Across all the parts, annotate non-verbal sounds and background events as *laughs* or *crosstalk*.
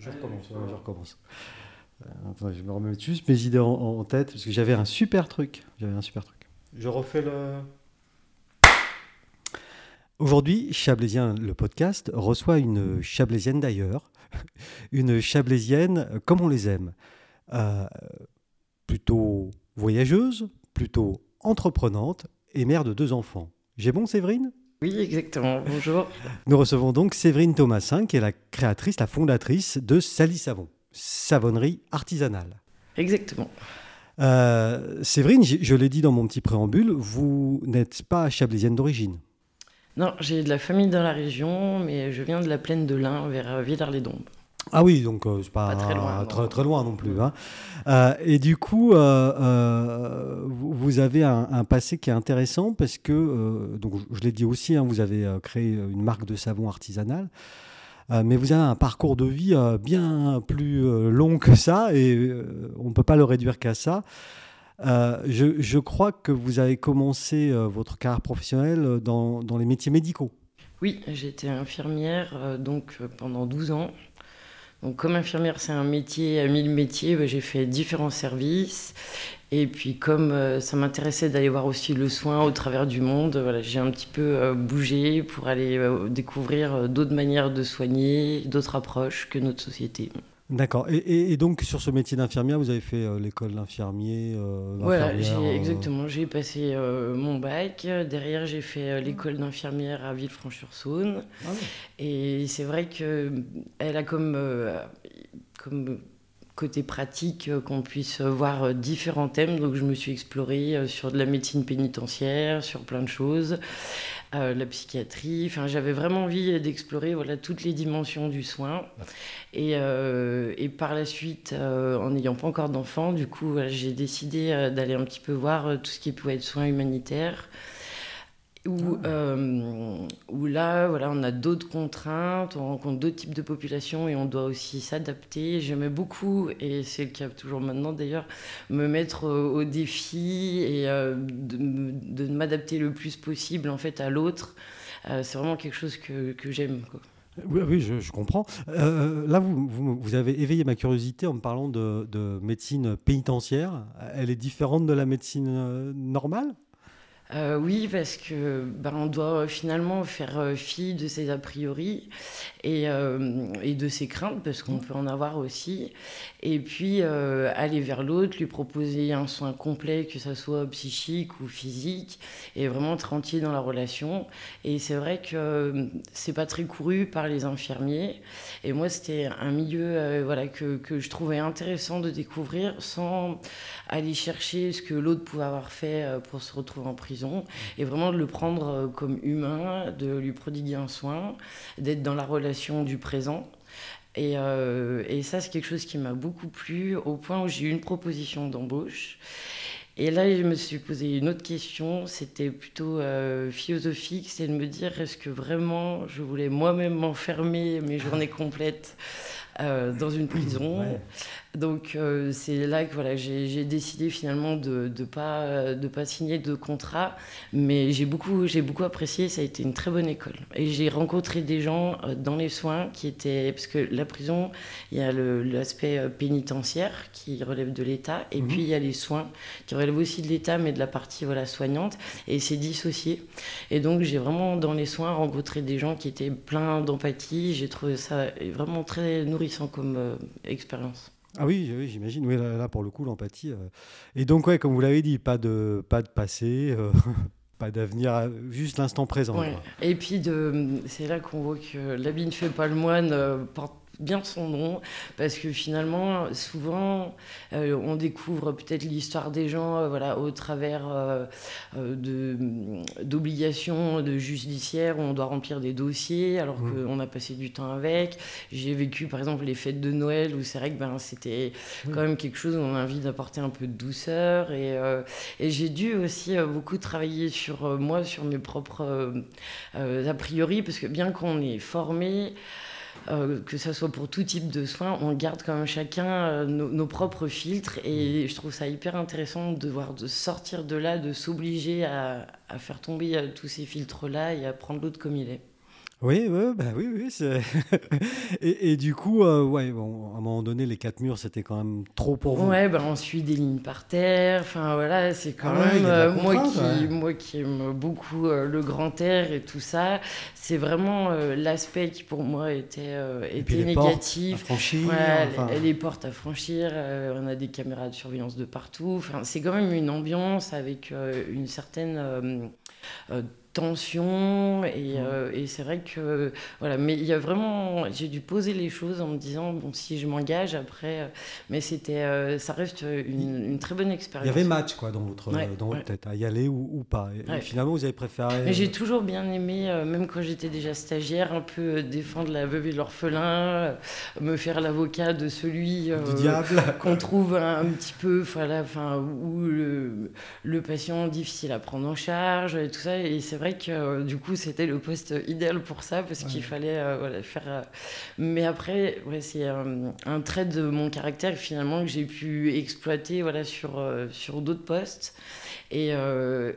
Je recommence, je recommence. Euh, je me remets juste mes idées en, tête parce que j'avais un super truc. J'avais un super truc. Je refais le. Aujourd'hui, Chablaisien, le podcast, reçoit une Chablaisienne d'ailleurs, *laughs* une Chablaisienne comme on les aime, euh, plutôt voyageuse, plutôt entreprenante et mère de deux enfants. J'ai bon, Séverine? Oui, exactement. Bonjour. Nous recevons donc Séverine Thomasin, qui est la créatrice, la fondatrice de Sali Savon, savonnerie artisanale. Exactement. Euh, Séverine, je, l'ai dit dans mon petit préambule, vous n'êtes pas chablaisienne d'origine. Non, j'ai de la famille dans la région, mais je viens de la plaine de l'Ain, vers Villars-les-Dombes. Ah oui, donc euh, c'est pas, très, loin, non plus. Hein. Euh, et du coup, euh, vous, avez un, passé qui est intéressant parce que, donc je l'ai dit aussi, hein, vous avez créé une marque de savon artisanal. mais vous avez un parcours de vie bien plus long que ça et on ne peut pas le réduire qu'à ça. Je, je, crois que vous avez commencé votre carrière professionnelle dans, dans les métiers médicaux. Oui, j'étais infirmière donc pendant 12 ans. Comme infirmière, c'est un métier à mille métiers, bah, j'ai fait différents services. Et puis, comme euh, ça m'intéressait d'aller voir aussi le soin au travers du monde, j'ai un petit peu euh, bougé pour aller euh, découvrir d'autres manières de soigner, d'autres approches que notre société. D'accord. Et, donc, sur ce métier d'infirmière, vous avez fait l'école d'infirmier Voilà, exactement. J'ai passé mon bac. Derrière, j'ai fait l'école d'infirmière à Villefranche-sur-Saône. Ah et c'est vrai qu'elle a comme, comme côté pratique qu'on puisse voir différents thèmes. Donc, je me suis explorée sur de la médecine pénitentiaire, sur plein de choses. Euh, la psychiatrie. Enfin, j'avais vraiment envie d'explorer voilà, toutes les dimensions du soin. Et, euh, et par la suite, euh, en n'ayant pas encore d'enfants, du coup, j'ai décidé d'aller un petit peu voir tout ce qui pouvait être soins humanitaires où, ah. euh, où, là, voilà, on a d'autres contraintes, on rencontre d'autres types de populations et on doit aussi s'adapter. J'aimais beaucoup, et c'est le cas toujours maintenant d'ailleurs, me mettre au, défi et euh, de, m'adapter le plus possible en fait à l'autre. Euh, c'est vraiment quelque chose que, que j'aime. Oui, oui je, comprends. là, vous, vous, vous, avez éveillé ma curiosité en me parlant de, de médecine pénitentiaire. Elle est différente de la médecine normale? Euh, oui, parce que ben, on doit finalement faire euh, fi de ses a priori et, euh, et de ses craintes, parce qu'on peut en avoir aussi. Et puis aller vers l'autre, lui proposer un soin complet, que ce soit psychique ou physique, et vraiment être entier dans la relation. Et c'est vrai que c'est pas très couru par les infirmiers. Et moi, c'était un milieu voilà, que, que je trouvais intéressant de découvrir sans aller chercher ce que l'autre pouvait avoir fait pour se retrouver en prison et vraiment de le prendre euh, comme humain, de lui prodiguer un soin, d'être dans la relation du présent. Et, euh, et ça, c'est quelque chose qui m'a beaucoup plu, au point où j'ai eu une proposition d'embauche. Et là, je me suis posé une autre question, c'était plutôt euh, philosophique, c'est de me dire est-ce que vraiment je voulais moi-même m'enfermer mes journées complètes dans une prison? Donc euh, c'est là que voilà, j'ai décidé finalement de ne pas, de pas signer de contrat, mais j'ai beaucoup, beaucoup apprécié, ça a été une très bonne école. Et j'ai rencontré des gens euh, dans les soins qui étaient... Parce que la prison, il y a l'aspect euh, pénitentiaire qui relève de l'État, et mhm. puis il y a les soins qui relèvent aussi de l'État, mais de la partie voilà, soignante, et c'est dissocié. Et donc j'ai vraiment dans les soins rencontré des gens qui étaient pleins d'empathie, j'ai trouvé ça vraiment très nourrissant comme expérience. Ah oui, oui j'imagine. Oui, là, pour le coup, l'empathie. Euh. Et donc, ouais, comme vous l'avez dit, pas de, pas de passé, euh, *laughs* pas d'avenir, euh, juste l'instant présent. Et puis, c'est là qu'on voit que l'habit ne fait pas le moine, porte bien son nom, parce que finalement, souvent, euh, on découvre peut-être l'histoire des gens euh, voilà, au travers euh, d'obligations de, judiciaires où on doit remplir des dossiers alors mmh. qu'on a passé du temps avec. J'ai vécu par exemple les fêtes de Noël où c'est vrai que ben, c'était mmh. quand même quelque chose où on a envie d'apporter un peu de douceur. Et, et j'ai dû aussi beaucoup travailler sur moi, sur mes propres a priori, parce que bien qu'on est formé, euh, que ce soit pour tout type de soins, on garde quand même chacun euh, nos, propres filtres et je trouve ça hyper intéressant de voir de sortir de là, de s'obliger à, faire tomber euh, tous ces filtres-là et à prendre l'autre comme il est. Oui, ouais, bah oui, oui. *laughs* et, et, du coup, euh, ouais, bon, à un moment donné, les quatre murs, c'était quand même trop pour vous. Ouais, bah, on suit des lignes par terre. Enfin, voilà, c'est quand ah même euh, moi, qui, moi qui aime beaucoup euh, le grand air et tout ça. C'est vraiment l'aspect qui, pour moi, était, était les négatif. Portes à franchir, ouais, les, portes à franchir. on a des caméras de surveillance de partout. Enfin, c'est quand même une ambiance avec une certaine tension et, euh, et c'est vrai que voilà mais il y a vraiment j'ai dû poser les choses en me disant bon si je m'engage après euh, mais c'était euh, ça reste une, une, très bonne expérience. il y avait match quoi dans votre dans votre tête à y aller ou, ou pas. Et, finalement vous avez préféré mais j'ai toujours bien aimé même quand j'étais déjà stagiaire un peu défendre la veuve et l'orphelin me faire l'avocat de celui du diable. qu'on trouve un, petit peu voilà enfin ou le, le patient difficile à prendre en charge et tout ça. Et c'est vrai que euh, du coup, c'était le poste idéal pour ça, parce qu'il fallait euh, faire. Euh, mais après, ouais, c'est un trait de mon caractère finalement que j'ai pu exploiter voilà, sur, sur d'autres postes. Et,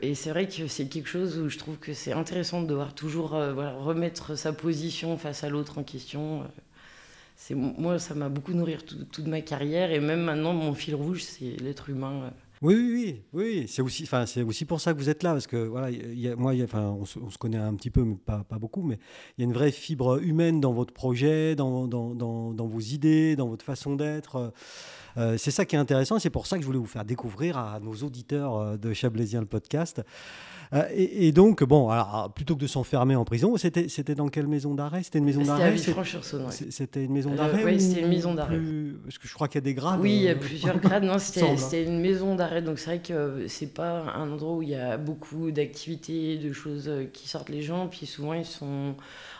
et c'est vrai que c'est quelque chose où je trouve que c'est intéressant de devoir toujours voilà, remettre sa position face à l'autre en question. C'est, moi, ça m'a beaucoup nourri toute ma carrière et même maintenant, mon fil rouge, c'est l'être humain. Oui, oui, oui, c'est aussi, enfin, c'est aussi pour ça que vous êtes là, parce que voilà, moi, on se, on se, connaît un petit peu, mais pas, beaucoup, mais il y a une vraie fibre humaine dans votre projet, dans, vos idées, dans votre façon d'être. Euh, c'est ça qui est intéressant, c'est pour ça que je voulais vous faire découvrir à nos auditeurs euh, de Chablaisien le podcast. Euh, et, donc, bon, alors, plutôt que de s'enfermer en prison, c'était, c'était dans quelle maison d'arrêt? C'était une maison d'arrêt C'était une maison d'arrêt Oui, c'était une maison d'arrêt. Parce que je crois qu'il y a des grades. Oui, il y a plusieurs grades. Non, *laughs* c'était, c'était une maison d'arrêt. Donc c'est vrai que c'est pas un endroit où il y a beaucoup d'activités, de choses qui sortent les gens. Puis souvent, ils sont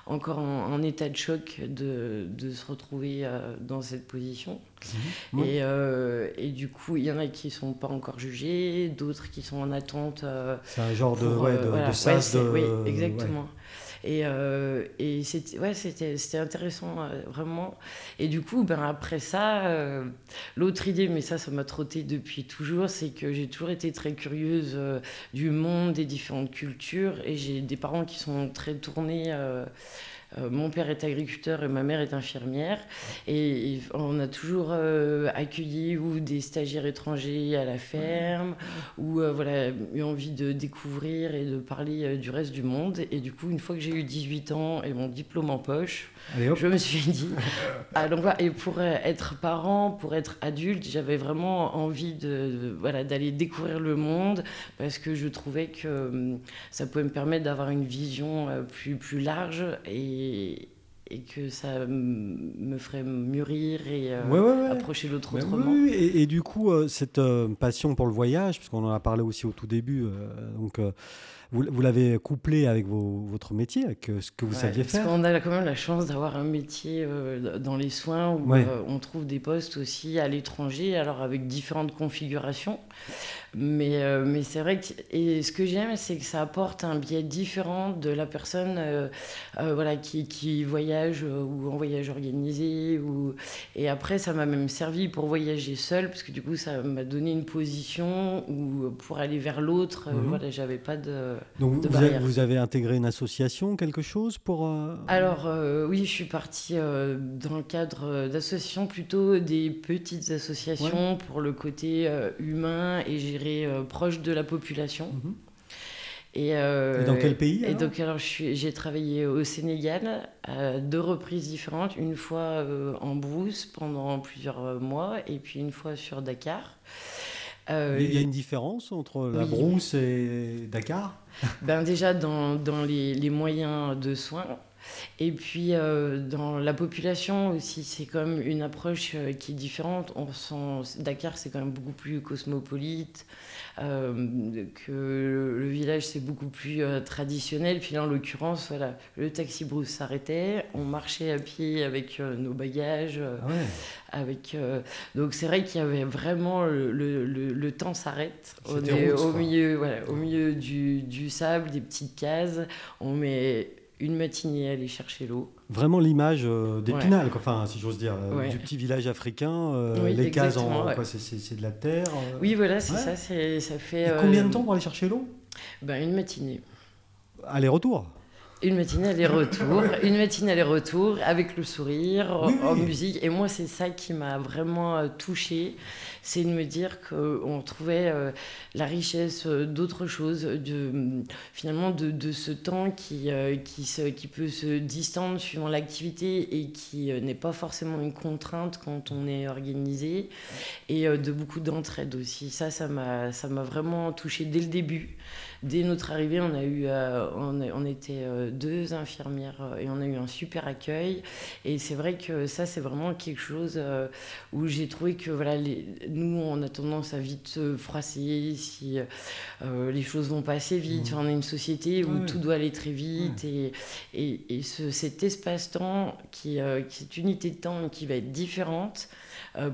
encore en, état de choc de, de se retrouver euh, dans cette position. Mhm. Et, euh, et, du coup, il y en a qui ne sont pas encore jugés, d'autres qui sont en attente. Euh, c'est un genre de, ouais, de, de, Oui, exactement. Et, euh, et c'était ouais, intéressant, euh, vraiment. Et du coup, ben, après ça, euh, l'autre idée, mais ça, ça m'a trotté depuis toujours, c'est que j'ai toujours été très curieuse du monde, des différentes cultures. Et j'ai des parents qui sont très tournés mon père est agriculteur et ma mère est infirmière. Et, on a toujours euh, accueilli ou des stagiaires étrangers à la ferme, ou euh, voilà, eu envie de découvrir et de parler du reste du monde. Et du coup, une fois que j'ai eu 18 ans et mon diplôme en poche, je me suis dit, *laughs* allons voir. Et pour être parent, pour être adulte, j'avais vraiment envie de, voilà, d'aller découvrir le monde parce que je trouvais que hum, ça pouvait me permettre d'avoir une vision plus, plus large et et, que ça me ferait mûrir et euh, approcher l'autre autrement. Et, du coup, euh, cette euh, passion pour le voyage, puisqu'on en a parlé aussi au tout début, donc vous, vous l'avez couplé avec votre métier, avec ce que vous saviez faire. Parce qu'on a quand même la chance d'avoir un métier dans les soins où on trouve des postes aussi à l'étranger, alors avec différentes configurations. Mais, euh, mais c'est vrai que et ce que j'aime, c'est que ça apporte un biais différent de la personne euh, euh, voilà, qui, qui voyage ou en voyage organisé. Ou... Et après, ça m'a même servi pour voyager seul, parce que du coup, ça m'a donné une position où pour aller vers l'autre, mhm. voilà, j'avais pas de. Donc, de vous, avez, vous, avez, intégré une association, quelque chose pour. Alors, oui, je suis partie dans le cadre d'associations, plutôt des petites associations pour le côté humain et gérer euh, proche de la population. Mhm. Euh, et, dans quel pays Et donc alors j'ai travaillé au Sénégal à deux reprises différentes, une fois euh, en brousse pendant plusieurs mois et puis une fois sur Dakar. Il y a une différence entre la brousse et Dakar? Ben Déjà dans, dans les, les, moyens de soins. Et puis dans la population aussi, c'est comme une approche qui est différente. On sent, Dakar, c'est quand même beaucoup plus cosmopolite. Euh, que le, village c'est beaucoup plus euh, traditionnel. Puis là, en l'occurrence, voilà, le taxi brousse s'arrêtait, on marchait à pied avec euh, nos bagages. Ah avec, donc c'est vrai qu'il y avait vraiment le, le, le, temps s'arrête. On est au milieu, voilà, au milieu du, du sable, des petites cases. On met une matinée à aller chercher l'eau. Vraiment l'image euh, d'Épinal, enfin, si j'ose dire, euh, du petit village africain, euh, les cases en, c'est de la terre. Oui, voilà, c'est ça, ça fait. combien de temps pour aller chercher l'eau? Ben, Une matinée. Aller-retour? Une matinée aller-retour, une matinée aller-retour avec le sourire, en musique. Et moi, c'est ça qui m'a vraiment euh, touchée c'est de me dire qu'on trouvait euh, la richesse euh, d'autre chose, de, finalement de, ce temps qui, euh, qui, se, qui peut se distendre suivant l'activité et qui n'est pas forcément une contrainte quand on est organisé, et de beaucoup d'entraide aussi. Ça, ça m'a vraiment touché dès le début. Dès notre arrivée, on, a eu, on, on, était deux infirmières et on a eu un super accueil. Et c'est vrai que ça, c'est vraiment quelque chose où j'ai trouvé que voilà, les, nous, on a tendance à vite se froisser si euh, les choses vont pas assez vite. Mmh. on est une société où tout doit aller très vite. Et, et, cet espace-temps, qui, euh, qui, cette unité de temps qui va être différente, euh,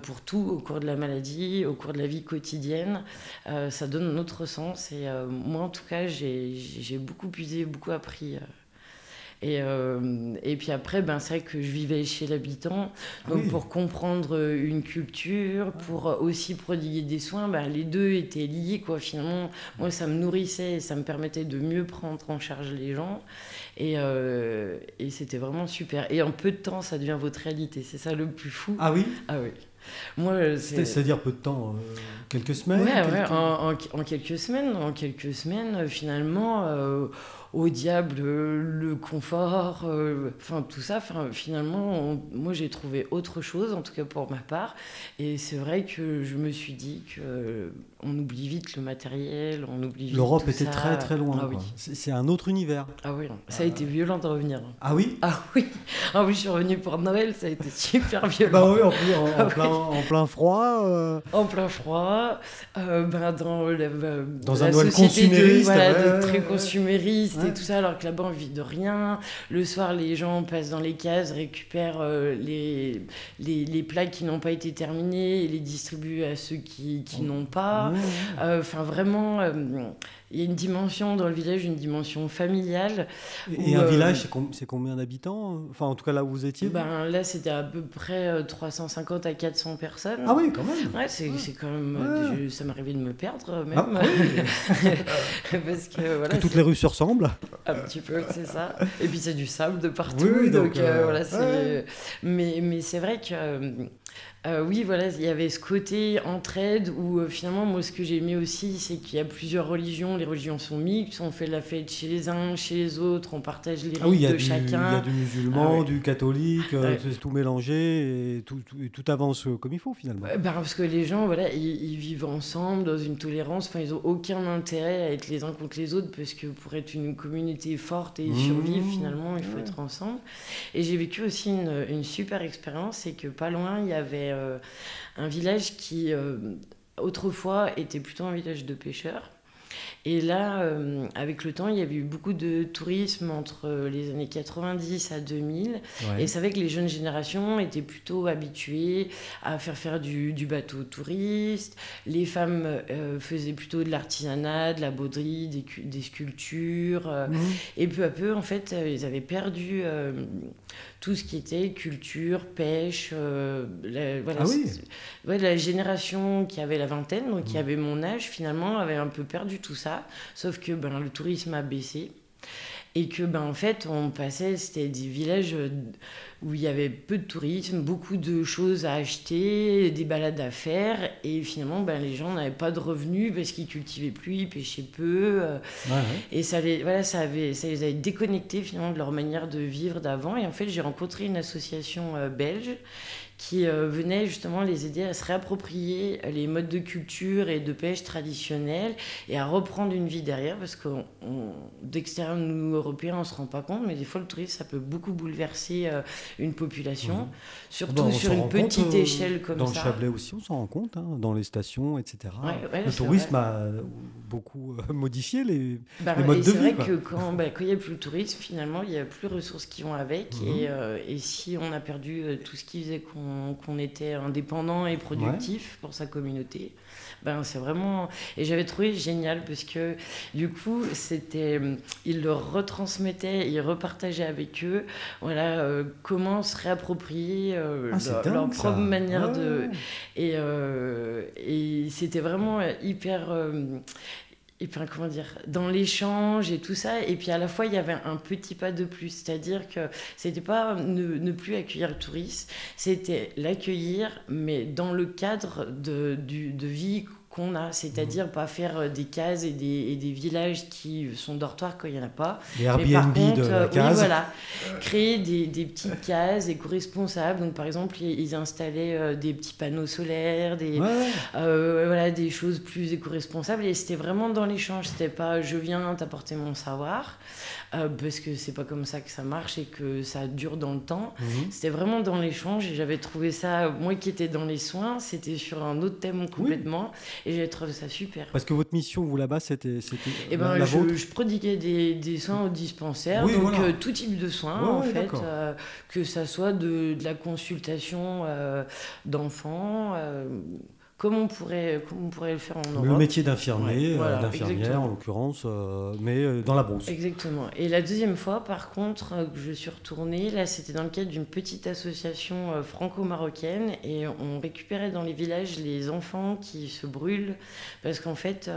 pour tout au cours de la maladie, au cours de la vie quotidienne. ça donne un autre sens. Et moi, en tout cas, j'ai beaucoup puisé, beaucoup appris et, euh, et puis après, ben, c'est vrai que je vivais chez l'habitant. Donc pour comprendre une culture, pour aussi prodiguer des soins, ben, les deux étaient liés. Quoi. Finalement, moi, ça me nourrissait et ça me permettait de mieux prendre en charge les gens. Et, euh, et c'était vraiment super. Et en peu de temps, ça devient votre réalité. C'est ça le plus fou. Ah oui? Ah oui. Moi, c'est-à-dire peu de temps, euh, quelques semaines. Ouais, ouais en, en, quelques semaines, en quelques semaines, finalement, au diable le confort, euh, enfin tout ça. Finalement, moi j'ai trouvé autre chose, en tout cas pour ma part. Et c'est vrai que je me suis dit que on oublie vite le matériel, on oublie L'Europe était très très loin. Ah, oui. C'est un autre univers. Ah oui, ça a été violent de revenir. Ah oui? Ah oui. Ah oui, je suis revenue pour Noël, ça a été super violent. Bah oui, en, plus, en, ah plein, en plein, froid. Euh. En plein froid. Euh, ben dans la, dans un Noël consumériste. voilà, très consumériste et tout ça, alors que là-bas on vit de rien. Le soir, les gens passent dans les cases, récupèrent euh, les, les, les, plats qui n'ont pas été terminés et les distribuent à ceux qui, qui n'ont pas. Euh, enfin, vraiment, euh, il y a une dimension dans le village, une dimension familiale. Et, un village, euh, c'est combien d'habitants? Enfin, en tout cas, là où vous étiez ben, Là, c'était à peu près 350 à 400 personnes. Ah oui, quand même Ouais, c'est quand même... Ça m'arrivait de me perdre, même. Ah, *laughs* Parce que, voilà, que toutes les rues se ressemblent Un petit peu, c'est ça. Et puis, c'est du sable de partout. donc, voilà, Mais, mais c'est vrai que euh, oui, voilà, il y avait ce côté entraide où euh, finalement, moi, ce que j'ai aimé aussi, c'est qu'il y a plusieurs religions. Les religions sont mixtes, on fait la fête chez les uns, chez les autres, on partage les ah rites de chacun. Il y a du musulman, ah du catholique, euh, c'est tout mélangé et tout, tout, avance comme il faut finalement. Ben, parce que les gens, voilà, ils, vivent ensemble dans une tolérance. Enfin, ils n'ont aucun intérêt à être les uns contre les autres parce que pour être une communauté forte et survivre, mmh. finalement, il faut être ensemble. Et j'ai vécu aussi une, une super expérience, c'est que pas loin, il y avait euh, un village qui, euh, autrefois, était plutôt un village de pêcheurs. Et là, euh, avec le temps, il y avait eu beaucoup de tourisme entre les années 90 à 2000. Et c'est vrai que les jeunes générations étaient plutôt habituées à faire faire du, bateau touriste. Les femmes faisaient plutôt de l'artisanat, de la bauderie, des, sculptures. Mmh. Et peu à peu, en fait, ils avaient perdu tout ce qui était culture, pêche. Euh, la, voilà, ah la génération qui avait la vingtaine, donc qui mmh. avait mon âge, finalement, avait un peu perdu tout ça. Sauf que ben, le tourisme a baissé. Et que, ben, en fait, on passait, c'était des villages euh, où il y avait peu de tourisme, beaucoup de choses à acheter, des balades à faire. Et finalement, ben, les gens n'avaient pas de revenus parce qu'ils cultivaient plus, ils pêchaient peu. Euh. Et ça les, voilà, ça, avait, ça les avait déconnectés finalement de leur manière de vivre d'avant. Et en fait, j'ai rencontré une association euh, belge qui euh, venait justement les aider à se réapproprier les modes de culture et de pêche traditionnels et à reprendre une vie derrière parce que d'extérieur, nous, Européens, on ne se rend pas compte, mais des fois, le tourisme, ça peut beaucoup bouleverser euh, une population, surtout bah, sur une petite euh, échelle comme ça. Dans le Chablais aussi, on s'en rend compte, hein, dans les stations, etc. le tourisme a beaucoup *laughs* modifié les, bah, modes de vie. C'est vrai que quand bah, il n'y a plus le tourisme, finalement, il n'y a plus de ressources qui vont avec. Mhm. Et, et, si on a perdu tout ce qui faisait qu'on qu'on était indépendant et productif pour sa communauté. Ben, c'est vraiment et j'avais trouvé génial parce que du coup c'était il le retransmettait il repartageait avec eux voilà euh, comment se réapproprier euh, ah, leur, propre manière de et, euh, et c'était vraiment hyper et puis comment dire, dans l'échange et tout ça. Et puis à la fois, il y avait un petit pas de plus, c'est-à-dire que c'était pas ne, ne, plus accueillir le touriste, c'était l'accueillir, mais dans le cadre de, du, de vie qu'on a, c'est-à-dire mmh. pas faire euh, des cases et des, et des, villages qui sont dortoirs quand il n'y en a pas. Les Airbnb de la case. Oui, voilà, créer des, des petites cases éco-responsables. Donc par exemple, ils installaient euh, des petits panneaux solaires, des, euh, voilà, des choses plus éco-responsables. Et c'était vraiment dans l'échange. C'était pas je viens t'apporter mon savoir. Euh, parce que c'est pas comme ça que ça marche et que ça dure dans le temps. Mhm. C'était vraiment dans l'échange et j'avais trouvé ça, moi qui étais dans les soins, c'était sur un autre thème complètement et j'avais trouvé ça super. Parce que votre mission, vous là-bas, c'était. Eh ben, je, je, prodiguais des, des, soins au dispensaire, donc euh, tout type de soins en fait, euh, que ça soit de, de la consultation d'enfants comme on pourrait, comme on pourrait le faire en Europe. Le métier d'infirmier, euh, d'infirmière en l'occurrence, euh, mais euh, dans la brousse. Exactement. Et la deuxième fois, par contre, que je suis retournée, là, c'était dans le cadre d'une petite association franco-marocaine et on récupérait dans les villages les enfants qui se brûlent parce qu'en fait,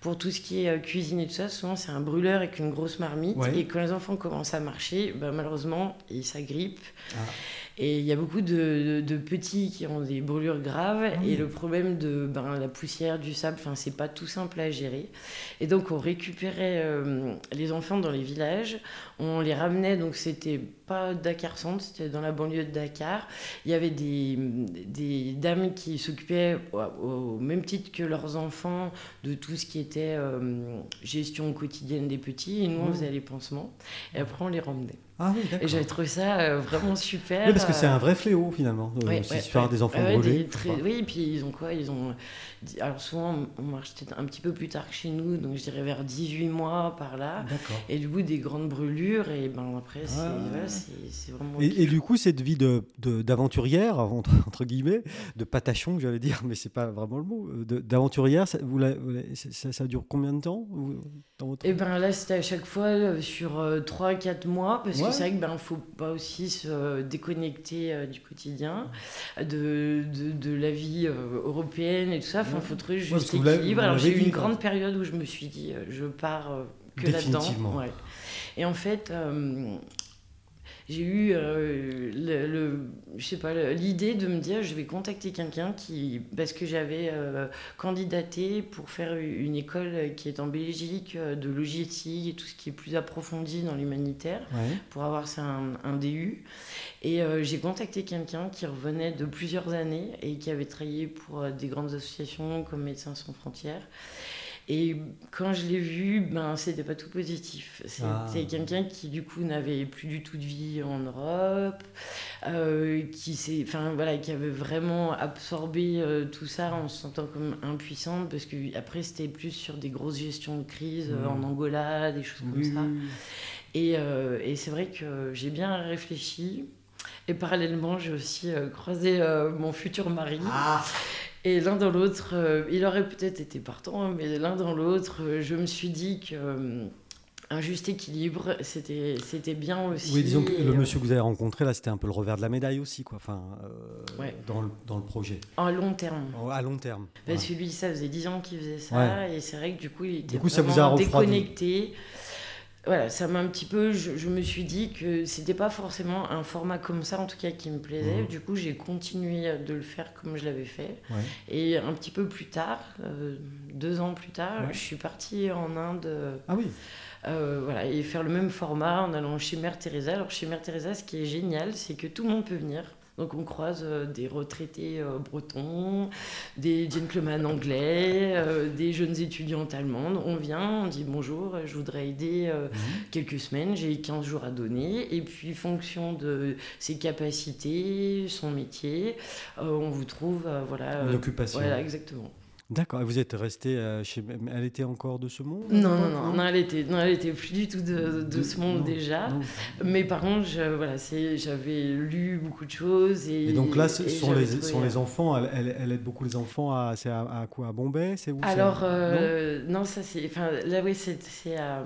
pour tout ce qui est cuisine et tout ça, souvent c'est un brûleur avec une grosse marmite et quand les enfants commencent à marcher, ben, malheureusement, ils s'agrippent. Ah. Et il y a beaucoup de, de, petits qui ont des brûlures graves. Ah et le problème de ben, la poussière, du sable, c'est pas tout simple à gérer. Et donc, on récupérait euh, les enfants dans les villages. On les ramenait, donc c'était pas Dakar Centre, c'était dans la banlieue de Dakar. Il y avait des, des dames qui s'occupaient, au, même titre que leurs enfants, de tout ce qui était euh, gestion quotidienne des petits. Et nous, on mmh. faisait les pansements. Et après, on les ramenait. Ah oui, et j'avais trouvé ça euh, vraiment super. Oui, parce que c'est un vrai fléau finalement, euh, oui, faire des enfants brûlés. oui, et puis ils ont quoi Ils ont alors souvent, on marche peut-être un petit peu plus tard que chez nous, donc je dirais vers 18 mois par là. Et du coup, des grandes brûlures, et ben après, c'est ah. vraiment... Et, du coup, cette vie d'aventurière, de, entre, entre, guillemets, de patachon, j'allais dire, mais c'est pas vraiment le mot, d'aventurière, ça, vous ça, ça, dure combien de temps dans votre... Et ben là, c'était à chaque fois euh, sur 3-4 euh, mois, parce que c'est vrai qu'il ben, faut pas aussi se déconnecter euh, du quotidien, de, de, de, la vie européenne et tout ça il faut trouver juste l'équilibre. Alors j'ai eu une grande période où je me suis dit, euh, je pars euh, que là-dedans. Et en fait, euh, j'ai eu le, je sais pas l'idée de me dire je vais contacter quelqu'un qui parce que j'avais candidaté pour faire une école qui est en Belgique de logistique et tout ce qui est plus approfondi dans l'humanitaire pour avoir ça un, un DU et euh, j'ai contacté quelqu'un qui revenait de plusieurs années et qui avait travaillé pour euh, des grandes associations comme Médecins sans frontières. Et quand je l'ai vu, ben, c'était pas tout positif. C'était ah. quelqu'un qui, du coup, n'avait plus du tout de vie en Europe, euh, qui, enfin, voilà, qui avait vraiment absorbé tout ça en se sentant comme impuissante, parce que après c'était plus sur des grosses gestions de crise en mmh. Angola, des choses comme ça. Et, et c'est vrai que j'ai bien réfléchi. Et parallèlement, j'ai aussi euh, croisé euh, mon futur mari. Ah. Et l'un dans l'autre, euh, il aurait peut-être été partant, hein, mais l'un dans l'autre, je me suis dit que un juste équilibre, c'était c'était bien aussi. Oui, disons que le monsieur que vous avez rencontré là, c'était un peu le revers de la médaille aussi, quoi. Enfin, dans, le, dans, le, projet. À long terme. À long terme. Parce que lui, ça faisait 10 ans qu'il faisait ça, et c'est vrai que du coup, il était du coup, ça vous a déconnecté voilà, ça m'a un petit peu. Je, me suis dit que c'était pas forcément un format comme ça, en tout cas, qui me plaisait. Mhm. Du coup, j'ai continué de le faire comme je l'avais fait. Et un petit peu plus tard, euh, deux ans plus tard, je suis partie en Inde. Ah oui. Euh, voilà, et faire le même format en allant chez Mère Teresa. Alors, chez Mère Teresa, ce qui est génial, c'est que tout le monde peut venir. Donc on croise euh, des retraités euh, bretons, des gentlemen anglais, euh, des jeunes étudiantes allemandes. On vient, on dit bonjour, je voudrais aider mhm. quelques semaines, j'ai 15 jours à donner. Et puis, fonction de ses capacités, son métier, on vous trouve, voilà. Une occupation. Voilà, exactement. D'accord. Vous êtes resté euh, chez. Elle était encore de ce monde Non, non, non, non, elle était, non, elle était plus du tout de, de, ce monde déjà. Mais par contre, voilà, j'avais lu beaucoup de choses et. Et donc là, ce sont les, sont les enfants. Elle, elle, aide beaucoup les enfants à, à, à quoi À Bombay, c'est où Alors euh, non, ça c'est, enfin là oui, c'est à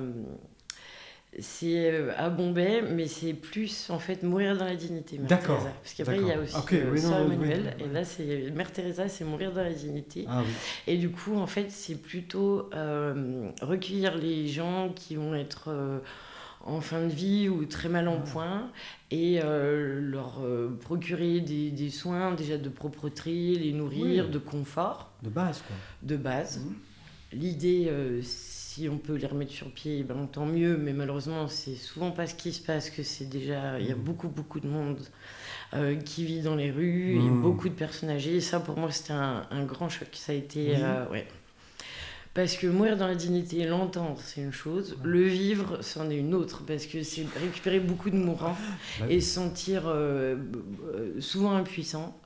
c'est euh, à Bombay, mais c'est plus en fait mourir dans la dignité. D'accord. Parce qu'après il y a aussi okay, Emmanuel, et là c'est Mère Teresa, c'est mourir dans la dignité. Ah, oui. Et du coup en fait c'est plutôt euh, recueillir les gens qui vont être euh, en fin de vie ou très mal en ah. point et leur procurer des, des, soins déjà de propreté, les nourrir, de confort. De base quoi. De base. Mmh. L'idée si on peut les remettre sur pied, ben, tant mieux, mais malheureusement, c'est souvent pas ce qui se passe, que c'est déjà, il y a mmh. beaucoup, beaucoup de monde euh, qui vit dans les rues, mmh. beaucoup de personnes âgées, et ça, pour moi, c'était un, grand choc. Ça a été, euh, ouais. Parce que mourir dans la dignité, l'entendre, c'est une chose. Le vivre, c'en est une autre. Parce que c'est récupérer beaucoup de mourants bah et se sentir euh, souvent impuissant.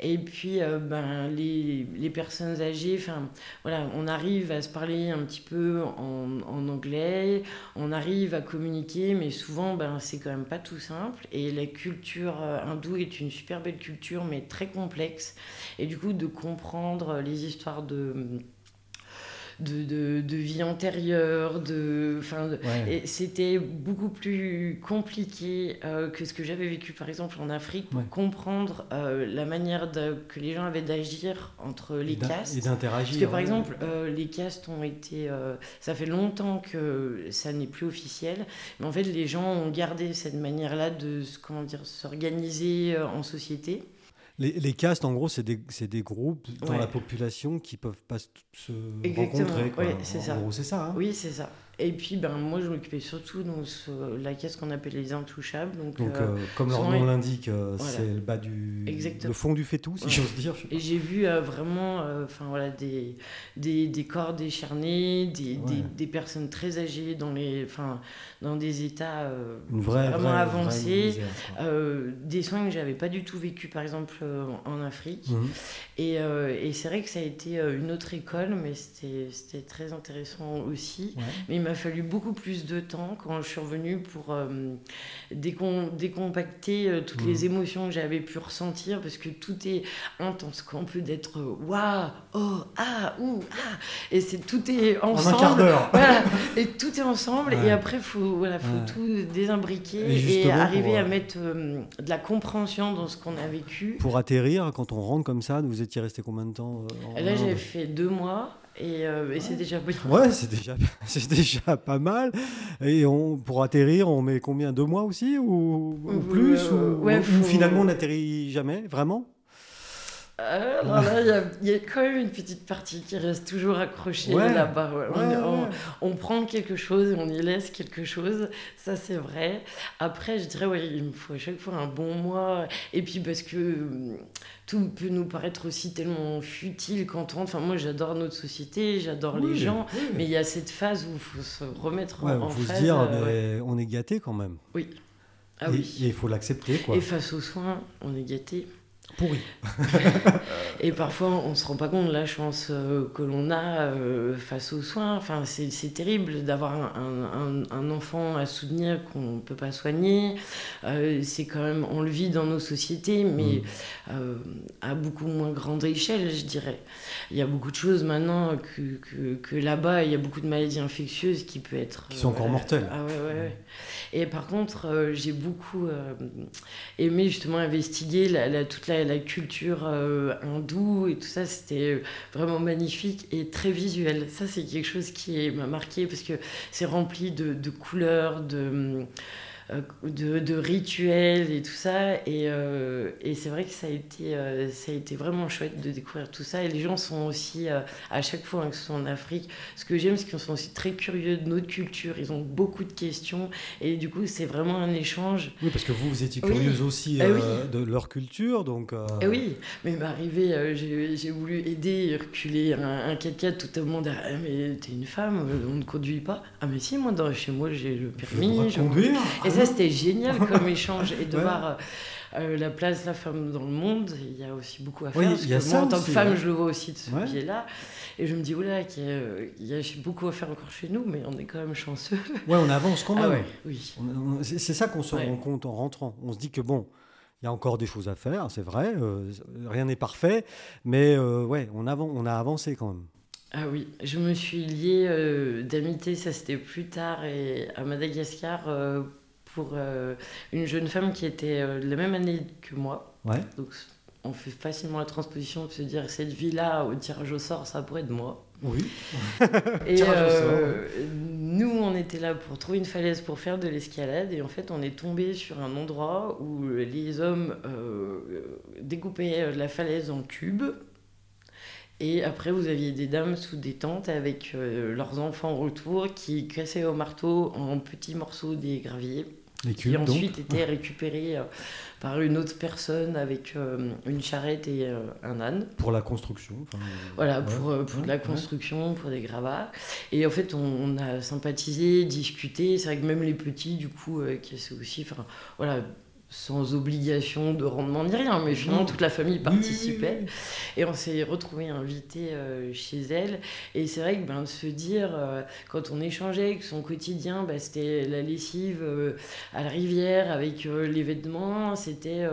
Et puis, euh, ben, les, les, personnes âgées, enfin, voilà, on arrive à se parler un petit peu en, en, anglais, on arrive à communiquer, mais souvent, ben, c'est quand même pas tout simple. Et la culture euh, hindoue est une super belle culture, mais très complexe. Et du coup, de comprendre les histoires de de, de, vie antérieure. De, et c'était beaucoup plus compliqué euh, que ce que j'avais vécu, par exemple, en Afrique, pour comprendre euh, la manière de, que les gens avaient d'agir entre les castes. Et d'interagir. Parce que, par exemple, euh, les castes ont été. ça fait longtemps que ça n'est plus officiel, mais en fait, les gens ont gardé cette manière-là de comment dire, s'organiser en société. Les, les, castes, en gros, c'est des, des, groupes dans la population qui peuvent pas se rencontrer. Quoi. c'est ça. c'est ça. Hein. oui, c'est ça. Et puis, ben, moi, je m'occupais surtout de la caisse qu'on appelle les intouchables. Donc, donc euh, comme leur nom l'indique, euh, c'est le bas du. Le fond du faitout, si j'ose dire. Et j'ai vu euh, vraiment enfin voilà, des, des, des, corps décharnés, des, des, des, personnes très âgées dans, les, dans des états vraiment avancés, des soins que j'avais pas du tout vécu, par exemple, en Afrique. Mhm. Et, et c'est vrai que ça a été une autre école, mais c'était très intéressant aussi. Mais m'a fallu beaucoup plus de temps quand je suis revenue pour euh, décompacter euh, toutes les mmh. émotions que j'avais pu ressentir parce que tout est intense. Quoi. On peut d'être euh, waouh, oh, ah, ouh, ah. Et c'est, tout est ensemble. En un quart d'heure. *laughs* et tout est ensemble. Et après, il faut, voilà, faut tout désimbriquer et, arriver à mettre de la compréhension dans ce qu'on a vécu. Pour atterrir, quand on rentre comme ça, vous étiez resté combien de temps Là, j'ai fait deux mois. Et, euh, c'est déjà bien. Ouais, c'est déjà, *laughs* c'est déjà pas mal. Et on, pour atterrir, on met combien? Deux mois aussi Ou, plus ou, finalement on n'atterrit jamais Vraiment? Euh, il y, a quand même une petite partie qui reste toujours accrochée là-bas. On, prend quelque chose et on y laisse quelque chose, ça c'est vrai. Après, je dirais, ouais, il me faut à chaque fois un bon mois. Et puis parce que hum, tout peut nous paraître aussi tellement futile quand on Enfin, moi j'adore notre société, j'adore les gens, mais il y a cette phase où il faut se remettre en. Il faut se dire, euh, on est gâté quand même. Oui. Ah, et, oui. il faut l'accepter. Et face aux soins, on est gâté pourri. *laughs* et parfois, on ne se rend pas compte de la chance euh, que l'on a euh, face aux soins. Enfin, c'est terrible d'avoir un, un, enfant à soutenir qu'on ne peut pas soigner. Euh, c'est quand même, on le vit dans nos sociétés, mais mm. à beaucoup moins grande échelle, je dirais. Il y a beaucoup de choses maintenant que, que, que là-bas, il y a beaucoup de maladies infectieuses qui peuvent être... Qui sont encore mortelles. Ah ouais, ouais, ouais. Et par contre, j'ai beaucoup aimé justement investiguer la, la, toute la la, culture euh, hindoue et tout ça, c'était vraiment magnifique et très visuel. Ça, c'est quelque chose qui m'a marqué parce que c'est rempli de, couleurs, de euh, de, de, rituels et tout ça. Et, euh, et c'est vrai que ça a, été, euh, ça a été vraiment chouette de découvrir tout ça. Et les gens sont aussi, à chaque fois hein, que ce soit en Afrique, ce que j'aime, c'est qu'ils sont aussi très curieux de notre culture. Ils ont beaucoup de questions. Et du coup, c'est vraiment un échange. Oui, parce que vous, vous étiez curieuse aussi ah de leur culture. Donc, eh oui, mais m'arriver, j'ai voulu aider, reculer un, un 4 tout le monde. Ah, mais t'es une femme, on ne conduit pas. Ah, mais si, moi, dans, chez moi, j'ai le permis. Je conduire ça, c'était génial *laughs* comme échange. Et de voir euh, euh, la place de la femme dans le monde, il y a aussi beaucoup à faire. parce que moi, en tant que femme, je le vois aussi de ce pied-là. Et je me dis, oula, il y, a, beaucoup à faire encore chez nous, mais on est quand même chanceux. *laughs* Ouais, on avance quand ah même. oui. C'est ça qu'on se rend compte en rentrant. On se dit que bon, il y a encore des choses à faire, c'est vrai, euh, rien n'est parfait, mais ouais, on, on a avancé quand même. Ah oui, je me suis liée euh, d'amitié, ça c'était plus tard, et à Madagascar pour euh, une jeune femme qui était de la même année que moi. Ouais. Donc on fait facilement la transposition de se dire cette vie-là au tirage au sort, ça pourrait être moi. Oui. *laughs* et nous, on était là pour trouver une falaise pour faire de l'escalade, et en fait, on est tombé sur un endroit où les hommes découpaient la falaise en cubes et après, vous aviez des dames sous des tentes avec euh, leurs enfants autour qui cassaient au marteau en petits morceaux des graviers. Qui ensuite étaient récupérés euh, par une autre personne avec euh, une charrette et un âne. Pour la construction. Voilà, pour, pour la construction, pour des gravats. Et en fait, on, a sympathisé, discuté. C'est vrai que même les petits, du coup, qui c'est aussi. Enfin, voilà, sans obligation de rendement ni rien, mais finalement toute la famille participait. Et on s'est retrouvés invités euh, chez elle. Et c'est vrai que ben, de se dire, euh, quand on échangeait, que son quotidien, ben, c'était la lessive euh, à la rivière avec les vêtements, c'était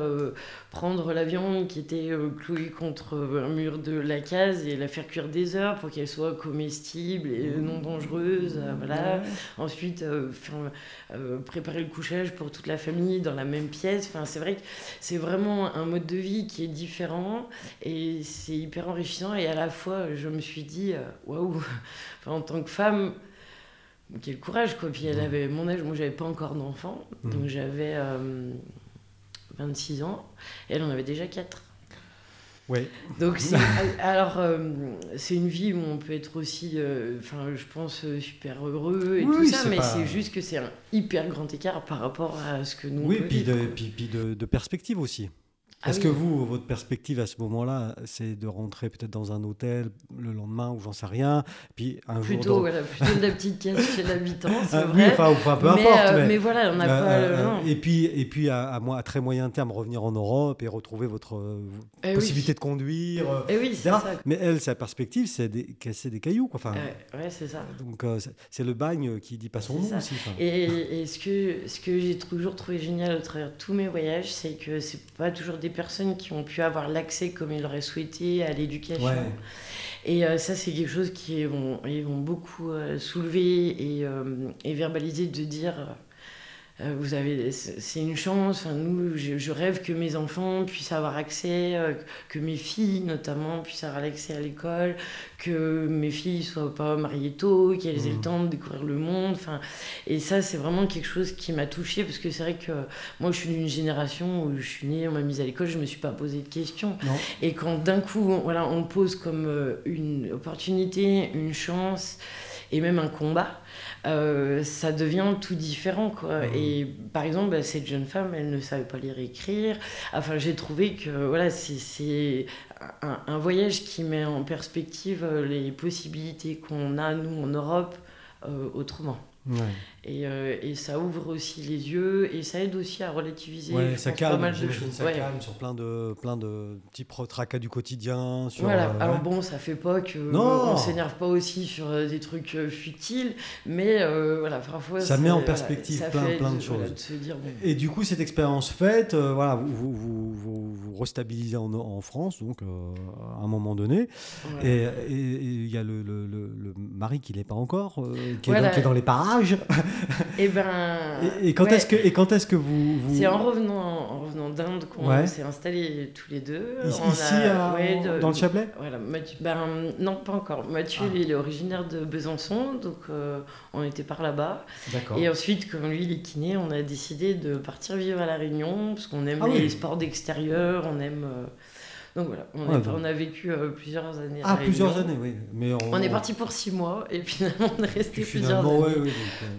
prendre la viande qui était clouée contre un mur de la case et la faire cuire des heures pour qu'elle soit comestible et non dangereuse. voilà. Ensuite, préparer le couchage pour toute la famille dans la même pièce Enfin, c'est vrai que c'est vraiment un mode de vie qui est différent et c'est hyper enrichissant. Et à la fois, je me suis dit, euh, waouh, *laughs* en tant que femme, quel courage quoi. Puis elle mmh. avait mon âge, moi j'avais pas encore d'enfant, mmh. donc j'avais 26 euh, ans, et elle en avait déjà 4. Donc, *laughs* alors, euh, c'est une vie où on peut être aussi, euh, enfin, je pense, euh, super heureux et tout ça, mais c'est juste que c'est un hyper grand écart par rapport à ce que nous. Oui, puis, de, puis, puis de, de perspective aussi. Ah Est-ce que vous, votre perspective à ce moment-là, c'est de rentrer peut-être dans un hôtel le lendemain ou j'en sais rien, puis un plutôt, jour. Voilà, plutôt de la petite caisse chez l'habitant, c'est ah, vrai. Oui, enfin, peu importe. Euh, mais, voilà, on n'a euh, pas. Euh, et puis, et puis à, à, à, très moyen terme, revenir en Europe et retrouver votre eh possibilité de conduire. Et eh oui, c'est ça. Mais elle, sa perspective, c'est de casser des cailloux. Quoi. Enfin, ouais, c'est ça. Donc, c'est le bagne qui dit pas son nom aussi. Et, et, ce que, ce que j'ai toujours trouvé génial au travers de tous mes voyages, c'est que c'est pas toujours des personnes qui ont pu avoir l'accès comme ils l'auraient souhaité à l'éducation. Et euh, ça, c'est quelque chose qui vont, ils vont beaucoup euh, soulever et, euh, et, verbaliser de dire vous avez, c'est une chance. Enfin, nous, je, rêve que mes enfants puissent avoir accès, euh, que mes filles notamment puissent avoir accès à l'école, que mes filles soient pas mariées tôt, qu'elles aient le mmh. temps de découvrir le monde. Enfin, et ça, c'est vraiment quelque chose qui m'a touchée parce que c'est vrai que moi, je suis d'une génération où je suis née, on m'a mise à l'école, je me suis pas posé de questions. Et quand d'un coup, voilà, on pose comme euh, une opportunité, une chance et même un combat. Euh, ça devient tout différent. Quoi. Mmh. Et par exemple, bah, cette jeune femme, elle ne savait pas lire et écrire. Enfin, j'ai trouvé que voilà, c'est un, un, voyage qui met en perspective euh, les possibilités qu'on a, nous, en Europe, euh, autrement. Et, euh, et, ça ouvre aussi les yeux et ça aide aussi à relativiser ça calme, pas mal de choses. Ça calme sur plein de, plein de petits tracas du quotidien. Sur, voilà, euh, alors bon, ça fait pas que on s'énerve pas aussi sur euh, des trucs futiles, mais voilà, parfois ça met en perspective plein, plein de choses. Et du coup, cette expérience faite, voilà, vous, vous, vous, vous, restabilisez en, en France, donc à un moment donné, et il y a le, le, le, mari qui n'est pas encore, qui, est dans, qui est dans les parages et eh ben. Et, quand est-ce que et quand est-ce que vous, C'est en revenant en revenant d'Inde qu'on s'est installés tous les deux. Ici, dans le Chablais. Voilà, ben, non pas encore. Mathieu ah. il est originaire de Besançon, donc euh, on était par là-bas. Et ensuite, comme lui il est kiné, on a décidé de partir vivre à la Réunion parce qu'on aime ah les sports d'extérieur, on aime. Euh, donc voilà, on, a vécu euh, plusieurs années. Ah, plusieurs années, oui. Mais on... est parti pour six mois et *laughs* finalement on est resté plusieurs années. Ouais, euh,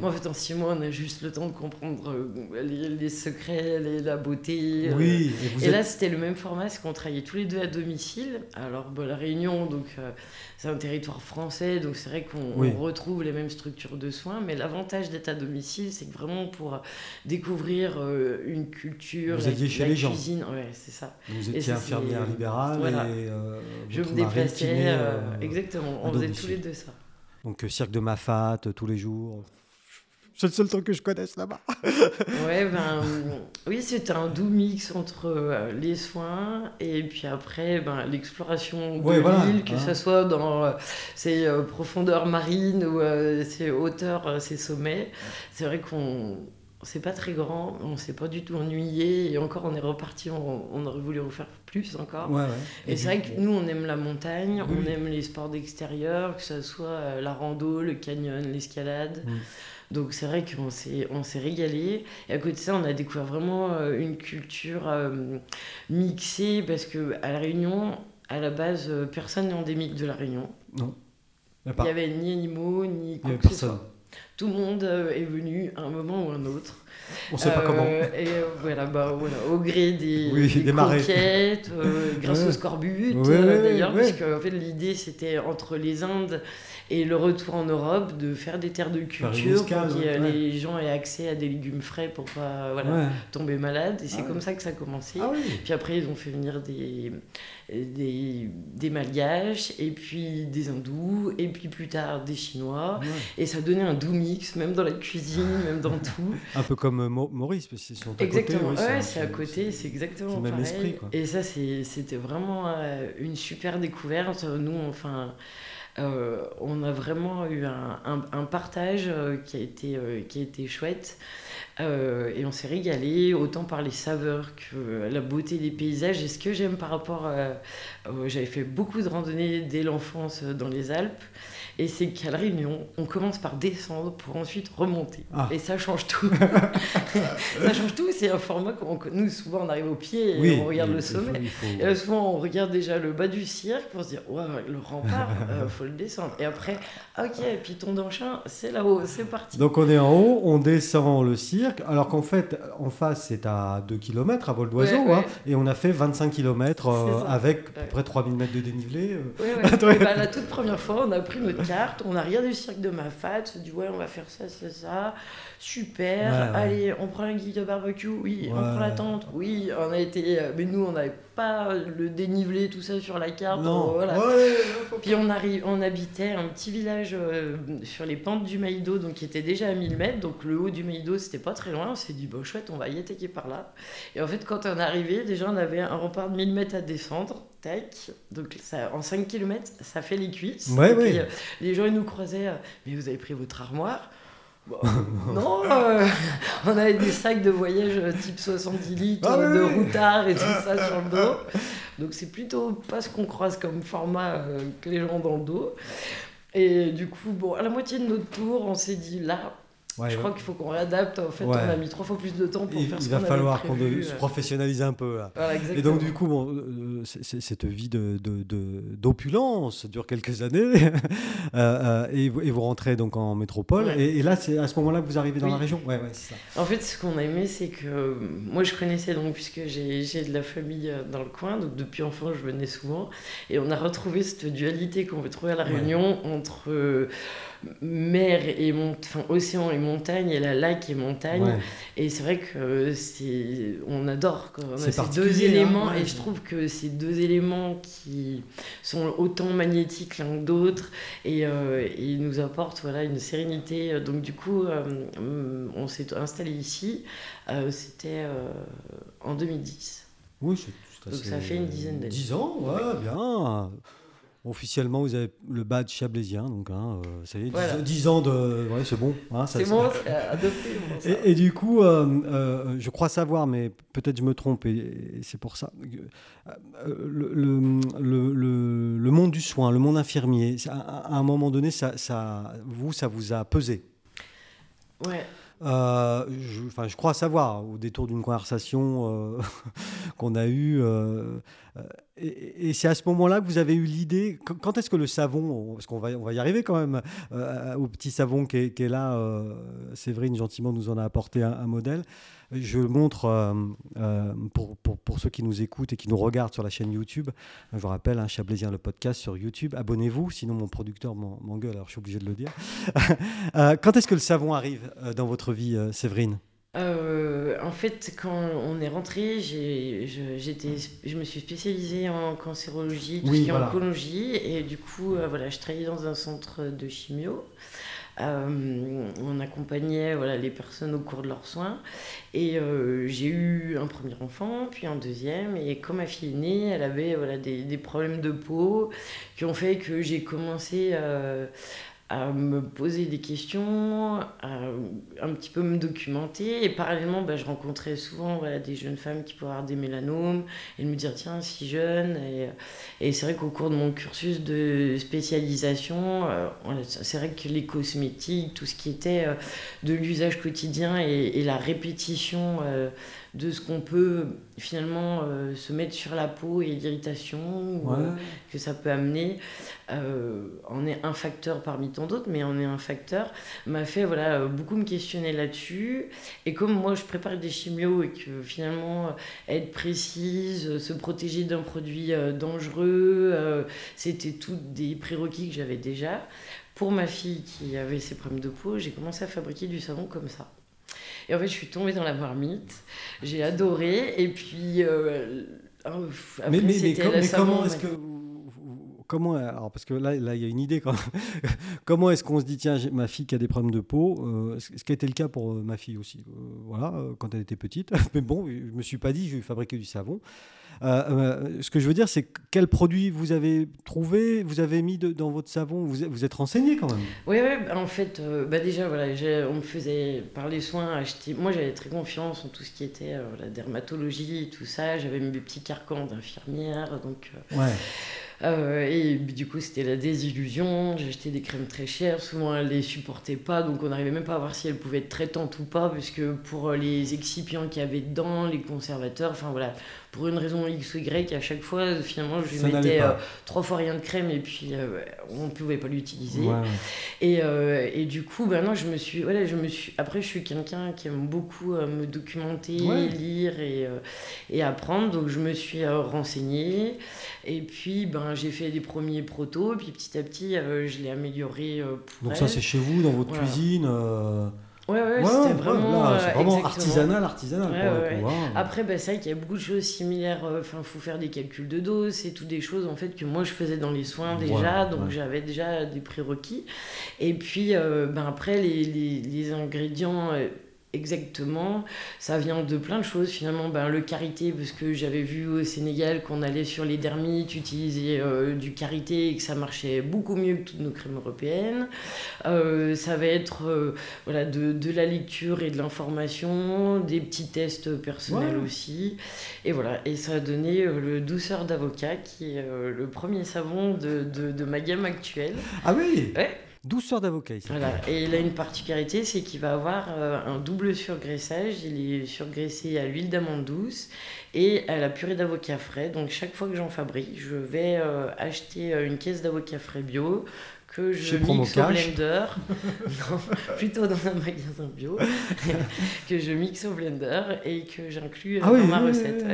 Moi, en fait, en six mois, on a juste le temps de comprendre euh, les, secrets, la beauté. Oui. Et, là, c'était le même format, c'est qu'on travaillait tous les deux à domicile. Alors, bah, la Réunion, donc c'est un territoire français, donc c'est vrai qu'on retrouve les mêmes structures de soins, mais l'avantage d'être à domicile, c'est que vraiment pour découvrir une culture, vous la, chez les cuisine, gens. ouais, c'est ça. Vous étiez infirmière libérale et euh, je me déplaçais, euh, exactement, on faisait tous les deux ça. Donc cirque de Mafat tous les jours. C'est le seul truc que je connaisse là-bas. *laughs* ouais, ben oui, c'était un doux mix entre euh, les soins et puis après ben, l'exploration de l'île, que ce soit dans euh, ses euh, profondeurs marines ou ses hauteurs, ses sommets. C'est vrai qu'on c'est pas très grand, on s'est pas du tout ennuyé et encore on est reparti, on, aurait voulu refaire plus encore. Et, c'est vrai que nous on aime la montagne, on aime les sports d'extérieur, que ce soit la rando, le canyon, l'escalade. Donc c'est vrai qu'on s'est, on s'est régalé. Et à côté de ça, on a découvert vraiment euh, une culture euh, mixée parce que à La Réunion, à la base, euh, personne n'est endémique de La Réunion. Non. Il n'y avait ni animaux, ni quoi que soit. Tout le monde est venu à un moment ou un autre. On ne sait pas comment. Et voilà, bah, voilà, au gré des, oui, des, conquêtes, grâce au scorbut d'ailleurs, parce que en fait, l'idée c'était entre les Indes et le retour en Europe, de faire des terres de culture pour que les gens aient accès à des légumes frais pour pas voilà, tomber malade. Et c'est ah comme ça que ça a commencé. Ah puis après, ils ont fait venir des, des, des Malgaches, et puis des Hindous, et puis plus tard des Chinois. Et ça donnait un doux mix, même dans la cuisine, même dans *laughs* tout. Un peu comme euh, Maurice, parce qu'ils sont à exactement. côté. ouais, c'est à côté, c'est exactement le même pareil. Esprit, quoi. Et ça, c'était vraiment euh, une super découverte. Nous, enfin euh, on a vraiment eu un, partage euh, qui, a été, euh, qui a été chouette. et on s'est régalé autant par les saveurs que la beauté des paysages. Et ce que j'aime par rapport à. J'avais fait beaucoup de randonnées dès l'enfance dans les Alpes. Et c'est qu'à La Réunion, on commence par descendre pour ensuite remonter. Ah. Et ça change tout. *laughs* ça change tout. C'est un format qu'on nous, souvent, on arrive au pied et on regarde le sommet. Et là, souvent, on regarde déjà le bas du cirque pour se dire, ouais, le rempart, il *laughs* euh, faut le descendre. Et après, ok, Piton d'Anchin, c'est là-haut, c'est parti. Donc on est en haut, on descend le cirque, alors qu'en fait, en face, c'est à 2 km à vol d'oiseau. hein, et on a fait 25 km euh, avec à peu près 3000 mètres de dénivelé. Euh. *laughs* Bah, la toute première fois, on a pris notre carte, on a regardé le cirque de ma fat, on se dit ouais, on va faire ça, ça, ça. Super, allez, on prend un guide de barbecue, oui, on prend la tente, oui, on a été. Euh, mais nous, on n'avait pas le dénivelé, tout ça sur la carte. Non. voilà. Puis on, arrive, on habitait un petit village euh, sur les pentes du Maïdo, donc qui était déjà à 1000 mètres. Donc le haut du Maïdo, c'était pas très loin. On s'est dit, bon, chouette, on va y attaquer par là. Et en fait, quand on est arrivé, déjà, on avait un rempart de 1000 mètres à descendre. Tac. Donc ça, en 5 km, ça fait les cuisses. Ouais, ouais. Euh, les gens, ils nous croisaient, euh, mais vous avez pris votre armoire? *laughs* Non, euh, on avait des sacs de voyage type 70 litres ah de routard et tout ça sur le dos. *laughs* Donc c'est plutôt pas ce qu'on croise comme format que les gens dans le dos. Et du coup, bon, à la moitié de notre tour, on s'est dit là, je crois qu'il faut qu'on réadapte. En fait, on a mis trois fois plus de temps pour faire ce Il va falloir qu'on se professionnalise un peu. et donc, du coup, bon, euh, cette vie d'opulence de, de, dure quelques années. *laughs* Euh, euh, et, vous, et, vous, rentrez donc en métropole. Et, là, c'est à ce moment-là que vous arrivez dans la région? Ça. En fait, ce qu'on a aimé, c'est que moi, je connaissais, donc, puisque j'ai de la famille dans le coin. Donc, depuis enfant, je venais souvent. Et on a retrouvé cette dualité qu'on veut trouver à La Réunion entre mer et enfin, océan et montagne et la lac et montagne. Et c'est vrai que c'est on adore quand on a ces deux hein. éléments et je trouve que ces deux éléments qui sont autant magnétiques l'un que d'autres et, euh, ils nous apportent voilà une sérénité. Donc du coup euh, on s'est installé ici euh, c'était en 2010 oui donc ça fait une dizaine d'années. 10 ans ouais bien Officiellement, vous avez le badge chablaisien, donc hein, euh, ça y est, 10, ans de. Ouais, c'est bon. Hein, c'est bon, adopté. et, et, du coup, euh, euh, je crois savoir, mais peut-être je me trompe, et, c'est pour ça. Le, le, le, le, monde du soin, le monde infirmier, à, un moment donné, ça, ça, vous, ça vous a pesé? Ouais. Euh, je, enfin, je crois savoir, au détour d'une conversation euh, *laughs* qu'on a eue. Euh, et, c'est à ce moment-là que vous avez eu l'idée. Quand est-ce que le savon, parce qu'on va, y arriver quand même, au petit savon qui est, là, Séverine gentiment nous en a apporté un modèle. Je montre euh, euh, pour, ceux qui nous écoutent et qui nous regardent sur la chaîne YouTube. Je vous rappelle, hein, Chablaisien le podcast sur YouTube. Abonnez-vous, sinon mon producteur m'engueule, alors je suis obligé de le dire. *laughs* Euh, quand est-ce que le savon arrive dans votre vie, Séverine? En fait, quand on est rentré, je me suis spécialisée en cancérologie, tout ce qui est oncologie, et du coup, voilà, je travaillais dans un centre de chimio. on accompagnait voilà, les personnes au cours de leurs soins. Et j'ai eu un premier enfant, puis un deuxième. Et quand ma fille est née, elle avait voilà, des, des problèmes de peau qui ont fait que j'ai commencé à me poser des questions, à un petit peu me documenter. Et parallèlement, bah, je rencontrais souvent des jeunes femmes qui pouvaient avoir des mélanomes et me dire tiens, si jeune. Et, et c'est vrai qu'au cours de mon cursus de spécialisation, euh, c'est vrai que les cosmétiques, tout ce qui était euh, de l'usage quotidien et, la répétition. Euh, de ce qu'on peut finalement euh, se mettre sur la peau et l'irritation euh, que ça peut amener. Euh, en est un facteur parmi tant d'autres mais en est un facteur. M'a fait voilà beaucoup me questionner là-dessus. Et comme moi je prépare des chimios et que finalement être précise se protéger d'un produit dangereux c'était tout des prérequis que j'avais déjà. Pour ma fille qui avait ses problèmes de peau j'ai commencé à fabriquer du savon comme ça et en fait, je suis tombée dans la marmite. J'ai adoré. Et puis, euh, après, mais, mais, mais, comment est-ce que comment alors parce que là là il y a une idée quand *laughs* comment est-ce qu'on se dit tiens ma fille qui a des problèmes de peau euh, ce qui a été le cas pour euh, ma fille aussi. Voilà quand elle était petite. *laughs* Mais bon je me suis pas dit je vais fabriquer du savon euh, euh, ce que je veux dire, c'est quel produit vous avez trouvé, vous avez mis dans votre savon vous, vous êtes renseigné quand même Oui, oui en fait, euh, bah déjà, voilà, on me faisait par les soins acheter. Moi, j'avais très confiance en tout ce qui était la dermatologie, tout ça. J'avais mes petits carcans d'infirmière, donc. ouais. Euh, et du coup, c'était la désillusion. Acheté des crèmes très chères. Souvent, elles les supportaient pas. Donc, on n'arrivait même pas à voir si elles pouvaient être traitantes ou pas. Parce que pour les excipients qu'il y avait dedans, les conservateurs, enfin voilà, pour une raison X ou Y, à chaque fois, finalement, je mettais euh, trois fois rien de crème et puis euh, on ne pouvait pas l'utiliser. Et, et, du coup, ben non, je me suis. Voilà, je me suis... Après, je suis quelqu'un qui aime beaucoup me documenter, lire et, et apprendre. Donc, je me suis renseignée. Et puis, ben, j'ai fait des premiers protos, puis petit à petit, euh, je l'ai amélioré euh, Donc ça, c'est chez vous, dans votre cuisine euh... Ouais, ouais, c'était vraiment, euh, vraiment artisanal, artisanal pour hein. Après, bah, c'est vrai qu'il y a beaucoup de choses similaires. Enfin, il faut faire des calculs de dose, c'est tout des choses en fait que moi je faisais dans les soins déjà, donc j'avais déjà des prérequis. Et puis, ben, après, les, les, les ingrédients Exactement, ça vient de plein de choses finalement. Ben, le karité, parce que j'avais vu au Sénégal qu'on allait sur les dermites utiliser euh, du karité et que ça marchait beaucoup mieux que toutes nos crèmes européennes. Euh, ça va être euh, voilà, de, de, la lecture et de l'information, des petits tests personnels aussi. Et voilà, et ça a donné le douceur d'avocat qui est le premier savon de, de, de, ma gamme actuelle. Ah oui? Ouais. Douceur d'avocat ici. Voilà. Et il a une particularité, c'est qu'il va avoir euh, un double surgraissage. Il est surgraissé à l'huile d'amande douce et à la purée d'avocat frais. Donc chaque fois que j'en fabrique, je vais euh, acheter euh, une caisse d'avocat frais bio que je mixe au blender. *laughs* *laughs* non, plutôt dans un magasin bio. *laughs* que je mixe au blender et que j'inclus ah dans ma recette.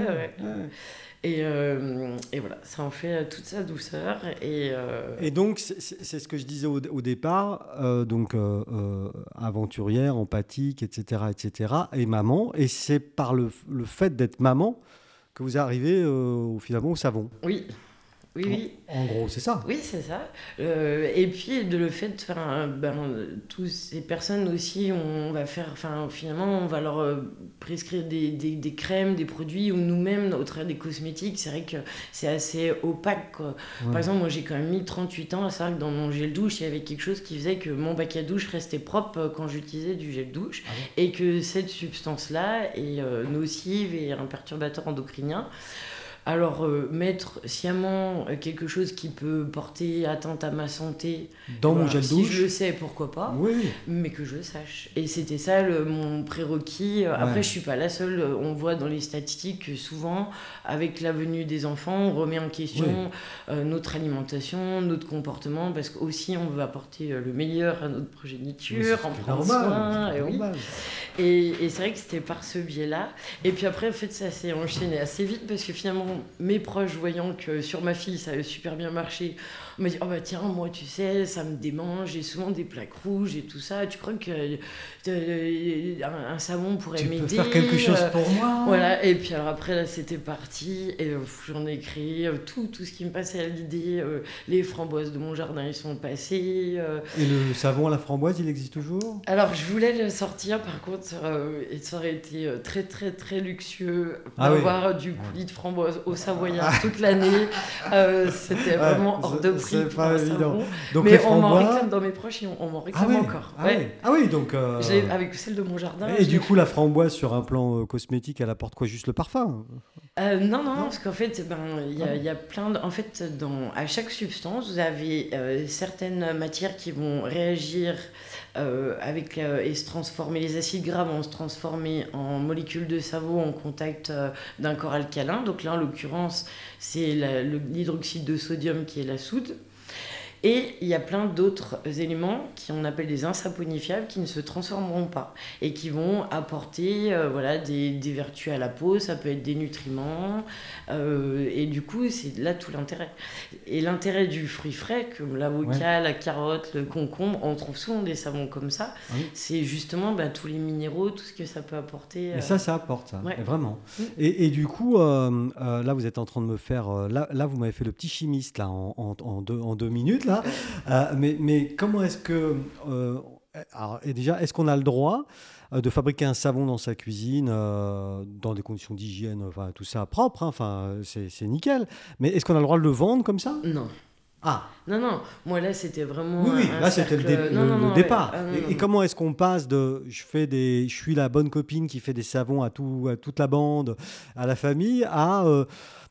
Et, euh, et, voilà, ça en fait toute sa douceur. Et, euh, et donc, c'est ce que je disais au, au départ, euh, donc aventurière, empathique, etc., etc., et maman. Et c'est par le, le fait d'être maman que vous arrivez finalement au savon. Oui, oui, oui. En gros, c'est ça. Oui, c'est ça. Euh, et puis, de le fait, enfin, ben, toutes ces personnes aussi, on va faire, enfin, finalement, on va leur euh, prescrire des, des, des, crèmes, des produits, ou nous-mêmes, au travers des cosmétiques, c'est vrai que c'est assez opaque. Quoi. Par exemple, moi, j'ai quand même mis 38 ans à savoir que dans mon gel douche, il y avait quelque chose qui faisait que mon bac à douche restait propre euh, quand j'utilisais du gel douche, ah et que cette substance-là est nocive et un perturbateur endocrinien. Alors, euh, mettre sciemment euh, quelque chose qui peut porter atteinte à ma santé, dans mon gel si douche, je le sais, pourquoi pas, oui. mais que je le sache. Et c'était ça mon prérequis. Après, je suis pas la seule. On voit dans les statistiques que souvent, avec la venue des enfants, on remet en question euh, notre alimentation, notre comportement, parce qu'aussi on veut apporter le meilleur à notre progéniture, en prendre soin. Et, oui. et, et c'est vrai que c'était par ce biais-là. Et puis après, en fait, ça s'est enchaîné assez vite parce que finalement, mes proches, voyant que sur ma fille, ça avait super bien marché, on m'a dit, oh bah tiens, moi, tu sais, ça me démange, j'ai souvent des plaques rouges et tout ça. Tu crois que euh, un, savon pourrait m'aider Tu peux faire quelque chose euh, pour moi Voilà, et puis alors après, là, c'était parti, et j'en ai créé tout, tout ce qui me passait à l'idée. les framboises de mon jardin, ils sont passés. Et le savon à la framboise, il existe toujours? Alors, je voulais le sortir, par contre, et ça aurait été très, très, très luxueux ah d'avoir du coulis de framboise au Savoyard ah. toute l'année. c'était *laughs* vraiment hors de prix. C'est pas évident. Donc mais on m'en réclame dans mes proches et on, m'en réclame ah encore. Ah, oui. ah oui, donc. Euh, avec celle de mon jardin. Et du coup, la framboise sur un plan euh, cosmétique, elle apporte quoi? Juste le parfum? Euh, non, non, parce qu'en fait, ben, il ben, y, y, a plein de. En fait, dans, à chaque substance, vous avez certaines matières qui vont réagir avec, et se transformer. Les acides gras vont se transformer en molécules de savon en contact d'un corps alcalin. Donc là, en l'occurrence, c'est l'hydroxyde de sodium qui est la soude. Et il y a plein d'autres éléments qui on appelle des insaponifiables qui ne se transformeront pas et qui vont apporter euh, voilà, des, des, vertus à la peau, ça peut être des nutriments. Euh, et du coup, c'est là tout l'intérêt. Et l'intérêt du fruit frais, comme l'avocat, la carotte, le concombre, on trouve souvent des savons comme ça. Ah c'est justement bah, tous les minéraux, tout ce que ça peut apporter. Et ça, euh, ça apporte, ça, vraiment. Et, et, du coup, là, vous êtes en train de me faire. là, là, vous m'avez fait le petit chimiste là, en, en, en, deux, en deux minutes. Euh, mais, mais comment est-ce que. Euh, alors, et déjà, est-ce qu'on a le droit euh, de fabriquer un savon dans sa cuisine dans des conditions d'hygiène, tout ça propre, hein, enfin c'est nickel. Mais est-ce qu'on a le droit de le vendre comme ça? Non. Ah Non, non, moi là c'était vraiment. Oui, là c'était le, départ. Ah, et, comment est-ce qu'on passe de je, fais des, je suis la bonne copine qui fait des savons à, tout, à toute la bande, à la famille, à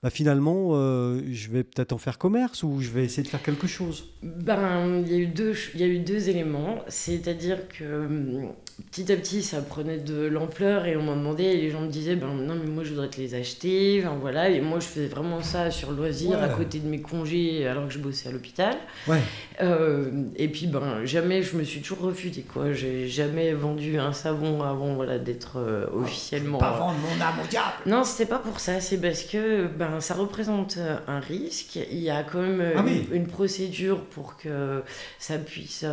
bah, finalement, euh, je vais peut-être en faire commerce ou je vais essayer de faire quelque chose ben, Il y, a eu deux, y a eu deux éléments. C'est-à-dire que hum, petit à petit, ça prenait de l'ampleur et on m'a demandé, et les gens me disaient, ben non, mais moi je voudrais te les acheter. Enfin, voilà. Et moi, je faisais vraiment ça sur loisir à côté de mes congés alors que je bossais à l'hôpital. Ouais. Euh, et puis, ben, jamais, je me suis toujours refusée. quoi. J'ai jamais vendu un savon avant voilà, d'être euh, officiellement. Pas vendre mon âme au diable Non, c'était pas pour ça. C'est parce que ben, ça représente euh, un risque. Il y a quand même ah une, procédure pour que ça puisse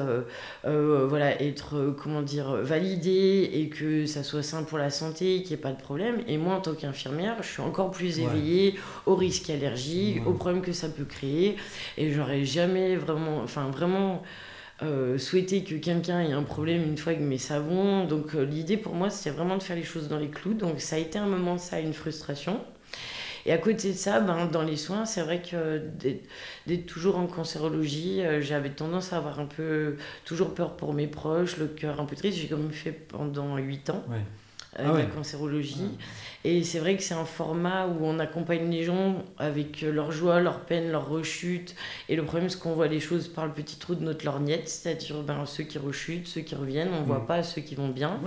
voilà, être, comment dire, validé et que ça soit sain pour la santé, qu'il n'y ait pas de problème. Et moi, en tant qu'infirmière, je suis encore plus éveillée aux risques allergiques, aux problèmes que ça peut créer. Et j'aurais jamais vraiment, enfin vraiment euh, souhaité que quelqu'un ait un problème une fois avec mes savons. Donc euh, l'idée pour moi, c'était vraiment de faire les choses dans les clous. Donc ça a été un moment, ça, une frustration. Et à côté de ça, ben, dans les soins, c'est vrai que d'être toujours en cancérologie, euh, j'avais tendance à avoir un peu toujours peur pour mes proches, le cœur un peu triste. J'ai quand même fait pendant 8 ans. Euh, ah la cancérologie. Et c'est vrai que c'est un format où on accompagne les gens avec leur joie, leur peine, leur rechute. Et le problème, c'est qu'on voit les choses par le petit trou de notre lorgnette, c'est-à-dire ben, ceux qui rechutent, ceux qui reviennent. On ne voit mm. pas ceux qui vont bien.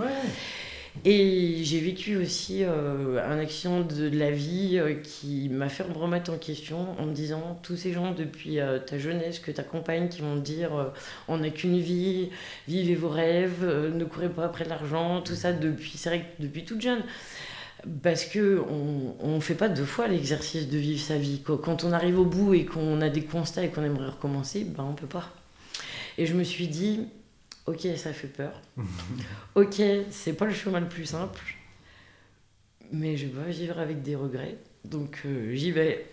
Et j'ai vécu aussi euh, un accident de, la vie euh, qui m'a fait me remettre en question en me disant tous ces gens depuis euh, ta jeunesse que tu accompagnes qui vont dire on n'a qu'une vie, vivez vos rêves, ne courez pas après l'argent, tout ça depuis, c'est vrai que depuis toute jeune. Parce que on ne fait pas deux fois l'exercice de vivre sa vie. Quand on arrive au bout et qu'on a des constats et qu'on aimerait recommencer, ben on peut pas. Et je me suis dit, ok, ça fait peur. *laughs* ok, c'est pas le chemin le plus simple, mais je vais vivre avec des regrets. Donc euh, j'y vais.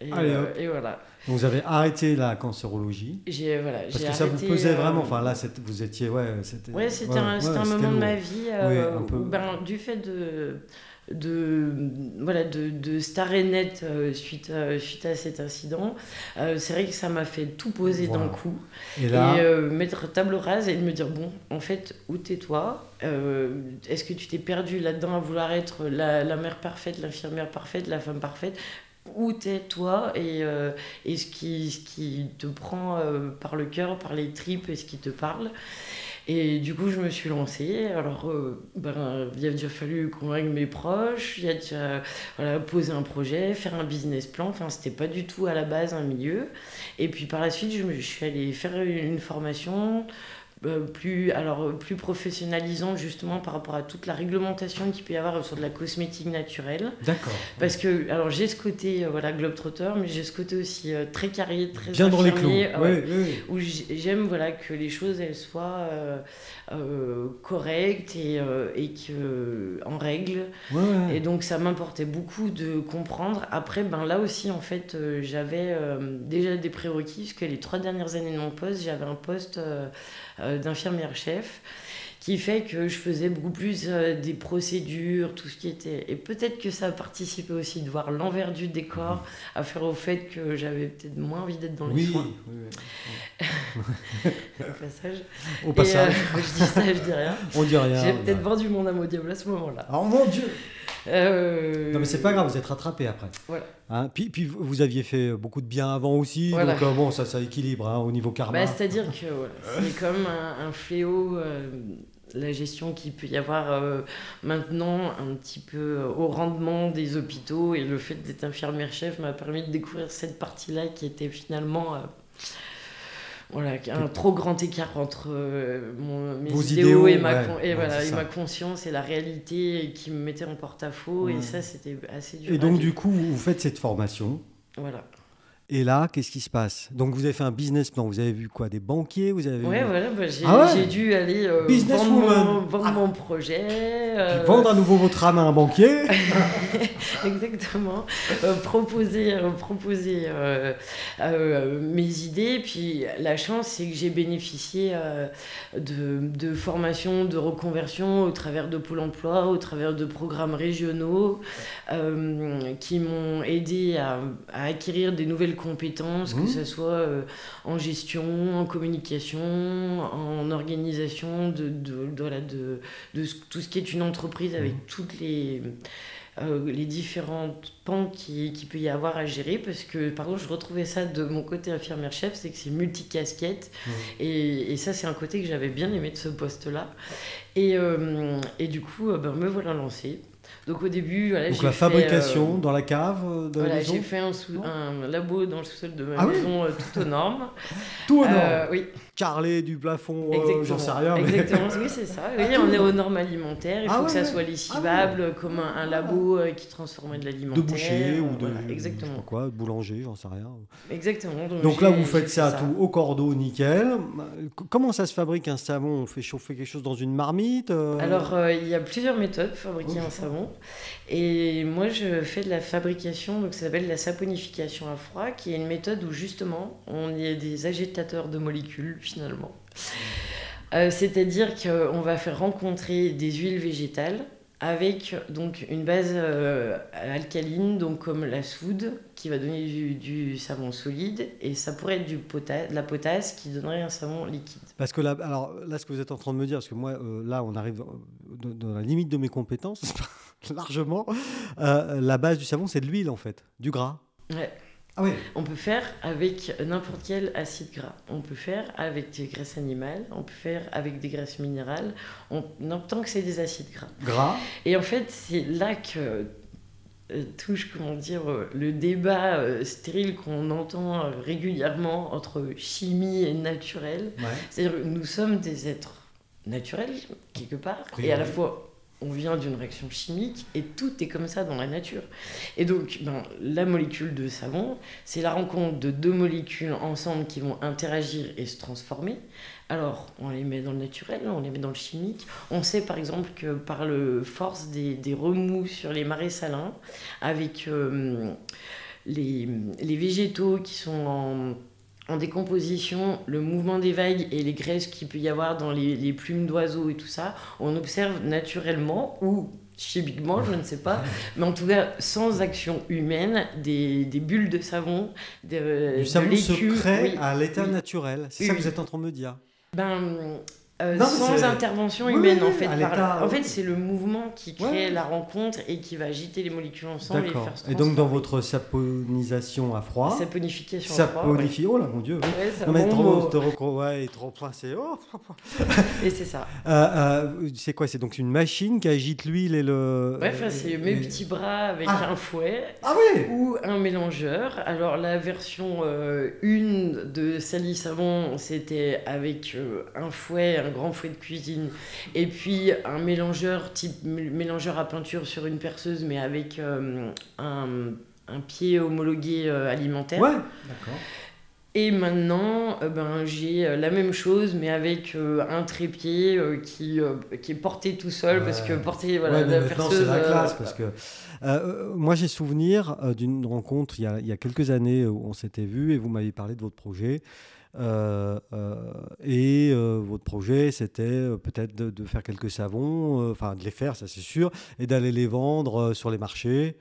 Euh, et, voilà. Vous avez arrêté la cancérologie j'ai, voilà, Parce que ça vous pesait euh, vraiment. Enfin là, vous étiez. Ouais, c'était, ouais, c'était un, un moment de ma vie où, ben, du fait de de, voilà, de, de euh, suite, à, suite à cet incident. Euh, c'est vrai que ça m'a fait tout poser d'un coup. Et, euh, mettre table rase et de me dire, bon, en fait, où tais-toi Est-ce que tu t'es perdu là-dedans à vouloir être la, la mère parfaite, l'infirmière parfaite, la femme parfaite? Où t'es toi et, et ce, qui, ce qui te prend par le cœur, par les tripes et ce qui te parle. Et du coup, je me suis lancée. Alors, euh, ben, il a déjà fallu convaincre mes proches, il a déjà poser un projet, faire un business plan. Enfin, c'était pas du tout à la base un milieu. Et puis par la suite, je suis allée faire une formation euh, plus, alors, plus professionnalisant justement par rapport à toute la réglementation qu'il peut y avoir sur de la cosmétique naturelle. D'accord. Parce que, alors j'ai ce côté, voilà, globetrotter, mais j'ai ce côté aussi très carré, très Bien dans les clous. oui, oui. Où j'aime voilà, que les choses elles soient correctes et, et que, en règle. Et donc ça m'importait beaucoup de comprendre. Après, ben, là aussi, en fait, j'avais déjà des prérequis, parce que les trois dernières années de mon poste, j'avais un poste euh, d'infirmière-chef qui fait que je faisais beaucoup plus euh, des procédures, tout ce qui était... Et peut-être que ça a participé aussi de voir l'envers du décor, mhm. à faire au fait que j'avais peut-être moins envie d'être dans les soins. Oui, oui. *laughs* au passage. Au passage. Euh, je dis ça, je dis rien. On dit rien. J'ai peut-être vendu mon âme au diable à ce moment-là. Oh mon Dieu Non mais c'est pas grave, vous êtes rattrapé après. Voilà. Hein, puis, puis vous aviez fait beaucoup de bien avant aussi, donc euh, bon, ça, ça équilibre hein, au niveau karma. Bah, C'est-à-dire que c'est comme un, fléau, euh, la gestion qu'il peut y avoir euh, maintenant un petit peu au rendement des hôpitaux, et le fait d'être infirmière-chef m'a permis de découvrir cette partie-là qui était finalement voilà, un trop grand écart entre euh, mon, mes idéaux, et, ma, et, voilà, et ma conscience et la réalité qui me mettait en porte-à-faux. Et ça, c'était assez dur. Et donc, du coup, vous faites cette formation. Voilà. Et là, qu'est-ce qui se passe? Donc, vous avez fait un business plan. Vous avez vu quoi? Des banquiers? Vous avez Ouais, voilà. Bah, ah j'ai, dû aller euh, vendre, mon, vendre ah. mon, projet. Euh, vendre à nouveau votre âme à un banquier. *laughs* Exactement. Euh, proposer proposer mes idées. Puis, la chance, c'est que j'ai bénéficié de, de formations, de reconversion au travers de Pôle emploi, au travers de programmes régionaux qui m'ont aidé à, à acquérir des nouvelles compétences, que mmh. ce soit euh, en gestion, en communication, en organisation de, de, de, de, tout ce qui est une entreprise avec mmh. toutes les, euh, les différentes pans qui, qui peut y avoir à gérer. Parce que, par contre, je retrouvais ça de mon côté infirmière-chef, c'est que c'est multicasquette. Mmh. Et, et, ça, c'est un côté que j'avais bien aimé de ce poste-là. Et, euh, et du coup, ben, me voilà lancée. Donc au début, voilà, Donc la fabrication euh, dans la cave euh, de voilà, J'ai fait un, sous, un, labo dans le sous-sol de ma ah maison, euh, tout aux normes. tout aux normes Oui carrelé du plafond, euh, j'en sais rien. Exactement, oui, c'est ça. Oui, on est aux normes alimentaires, il ah faut que ça soit lessivable, ah comme un, labo euh, qui transforme de l'alimentaire. De boucher ou de. exactement. quoi, boulanger, j'en sais rien. Exactement. Donc, là, vous faites ça, tout au cordeau, nickel. Comment ça se fabrique un savon? On fait chauffer quelque chose dans une marmite euh? Alors, il y a plusieurs méthodes pour fabriquer un savon. Et moi, je fais de la fabrication, donc ça s'appelle la saponification à froid, qui est une méthode où justement, on est des agitateurs de molécules finalement. Euh, c'est-à-dire qu'on va faire rencontrer des huiles végétales avec donc une base euh, alcaline, donc comme la soude, qui va donner du, savon solide, et ça pourrait être de la potasse qui donnerait un savon liquide. Parce que là, alors, là, ce que vous êtes en train de me dire, parce que moi, euh, là, on arrive dans la limite de mes compétences, *laughs* *laughs* largement, la base du savon, c'est de l'huile, en fait, du gras. Ouais. Ah on peut faire avec n'importe quel acide gras. On peut faire avec des graisses animales, on peut faire avec des graisses minérales, on, tant que c'est des acides gras. Gras. Et en fait, c'est là que euh, touche comment dire euh, le débat euh, stérile qu'on entend régulièrement entre chimie et naturel. C'est-à-dire que nous sommes des êtres naturels quelque part et à la fois on vient d'une réaction chimique et tout est comme ça dans la nature. Et donc, ben, la molécule de savon, c'est la rencontre de deux molécules ensemble qui vont interagir et se transformer. Alors, on les met dans le naturel, on les met dans le chimique. On sait par exemple que par le force des, remous sur les marais salins, avec euh, les, les végétaux qui sont en en décomposition, le mouvement des vagues et les graisses qu'il peut y avoir dans les, plumes d'oiseaux et tout ça, on observe naturellement ou chimiquement, je ne sais pas, *laughs* mais en tout cas sans action humaine, des, bulles de savon, de, du savon se crée à l'état naturel. C'est ça que vous êtes en train de me dire. Ben, euh, sans intervention humaine en fait. En fait, c'est le mouvement qui crée la rencontre et qui va agiter les molécules ensemble et faire Et donc dans votre saponisation à froid. Saponification à froid. Oh là mon dieu. non mais trop, trop, ouais, trop c'est. Oh. *laughs* et c'est ça. Euh, euh, c'est quoi C'est donc une machine qui agite l'huile et le. Ouais, c'est mes petits bras avec ah. un fouet. Ah oui. Ou un mélangeur. Alors la version 1 de Sally Savon, c'était avec un fouet, un grand fouet de cuisine, et puis un mélangeur type mélangeur à peinture sur une perceuse, mais avec euh, un, un, pied homologué euh, alimentaire. Ouais, d'accord. Et maintenant, euh, ben, j'ai la même chose, mais avec un trépied qui, qui est porté tout seul, parce que porter voilà, la perceuse... c'est la classe, parce que... moi, j'ai souvenir d'une rencontre il y, a, il y, a, quelques années où on s'était vu et vous m'avez parlé de votre projet. Euh, euh, et euh, votre projet, c'était peut-être de, faire quelques savons, enfin de les faire, ça c'est sûr, et d'aller les vendre sur les marchés.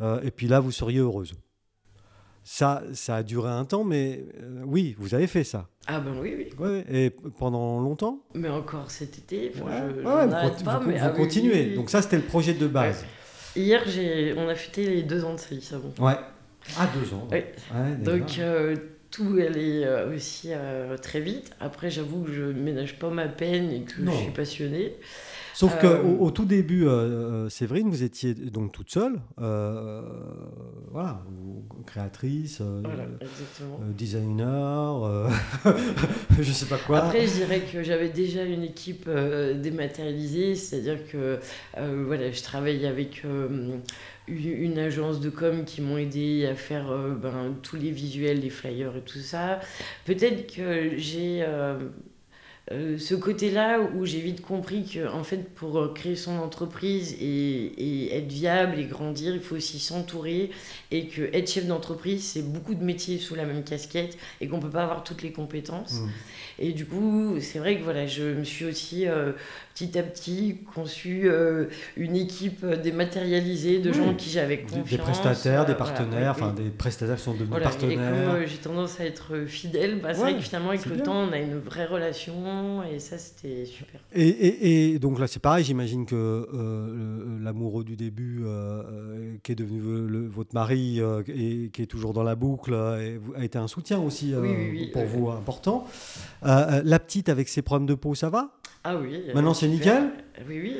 et puis là, vous seriez heureuse. Ça, ça a duré un temps, mais oui, vous avez fait ça. Ah ben oui, oui. Ouais, et pendant longtemps? Mais encore cet été, je, vous, pas, mais vous ah continuez. Donc ça, c'était le projet de base. Hier, on a fêté les deux ans de Salut Savon. Ouais. Ah, deux ans. Oui. Donc tout allait euh, aussi euh, très vite. Après, j'avoue que je ménage pas ma peine et que je suis passionnée. Sauf qu'au euh, au tout début, Séverine, vous étiez donc toute seule, voilà, créatrice, designer, *laughs* je ne sais pas quoi. Après, je dirais que j'avais déjà une équipe dématérialisée, c'est-à-dire que voilà, je travaille avec une agence de com qui m'ont aidé à faire euh, ben, tous les visuels, les flyers et tout ça. Peut-être que j'ai euh, euh, ce côté-là où j'ai vite compris que en fait pour créer son entreprise et, et, être viable et grandir, il faut aussi s'entourer et que être chef d'entreprise, c'est beaucoup de métiers sous la même casquette et qu'on peut pas avoir toutes les compétences. Mmh. Et du coup, c'est vrai que voilà, je me suis aussi petit à petit conçu euh, une équipe dématérialisée de gens qui j'avais confiance. Des prestataires, des partenaires, enfin des prestataires qui sont devenus partenaires. Et comme euh, j'ai tendance à être fidèle, bah, c'est vrai que finalement avec le temps on a une vraie relation et ça c'était super. Et, et, et, donc là c'est pareil, j'imagine que euh, l'amoureux du début qui est devenu votre mari et qui est toujours dans la boucle a été un soutien aussi pour vous important. la petite avec ses problèmes de peau, ça va? Ah oui. Maintenant, c'est nickel Oui, oui.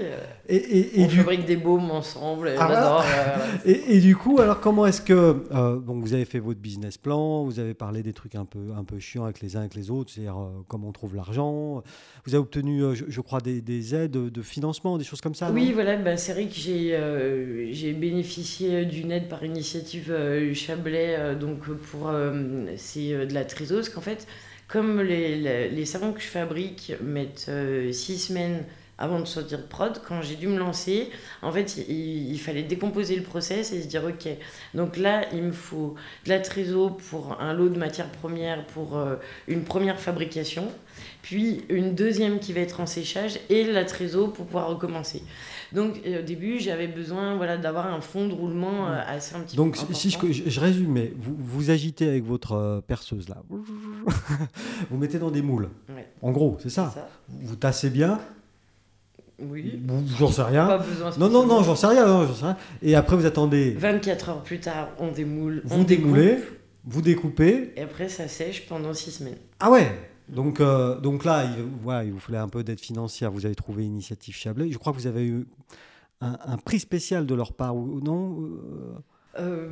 Et, et, on fabrique des baumes ensemble. Ah, *laughs* et, et, du coup, alors comment est-ce que euh, donc vous avez fait votre business plan Vous avez parlé des trucs un peu un peu chiants avec les uns avec les autres, c'est-à-dire euh, comment on trouve l'argent. Vous avez obtenu, euh, je, crois, des, des, aides de financement, des choses comme ça. Oui, voilà. Bah, c'est vrai que j'ai j'ai bénéficié d'une aide par initiative Chablais, donc pour c'est de la trésose qu'en fait comme les, les, savons que je fabrique mettent euh, six semaines avant de sortir de prod, quand j'ai dû me lancer, en fait, il, fallait décomposer le process et se dire, OK, donc là, il me faut de la trésor pour un lot de matières premières pour euh, une première fabrication, puis une deuxième qui va être en séchage et la trésor pour pouvoir recommencer. Donc euh, au début, j'avais besoin voilà, d'avoir un fond de roulement euh, assez un petit Donc, peu. Donc si je, je, résume, vous, vous agitez avec votre euh, perceuse là, *laughs* vous mettez dans des moules. En gros, c'est ça. Vous tassez bien. Oui. J'en sais rien. Pas non, non, non, j'en sais, rien, sais rien. Et après, vous attendez. 24 heures plus tard, on démoule. Vous démoulez, vous découpez. Et après, ça sèche pendant 6 semaines. Ah ouais donc, euh, donc là, il, voilà, il vous fallait un peu d'aide financière. Vous avez trouvé Initiative Chablais. Je crois que vous avez eu un, prix spécial de leur part, ou non euh, euh,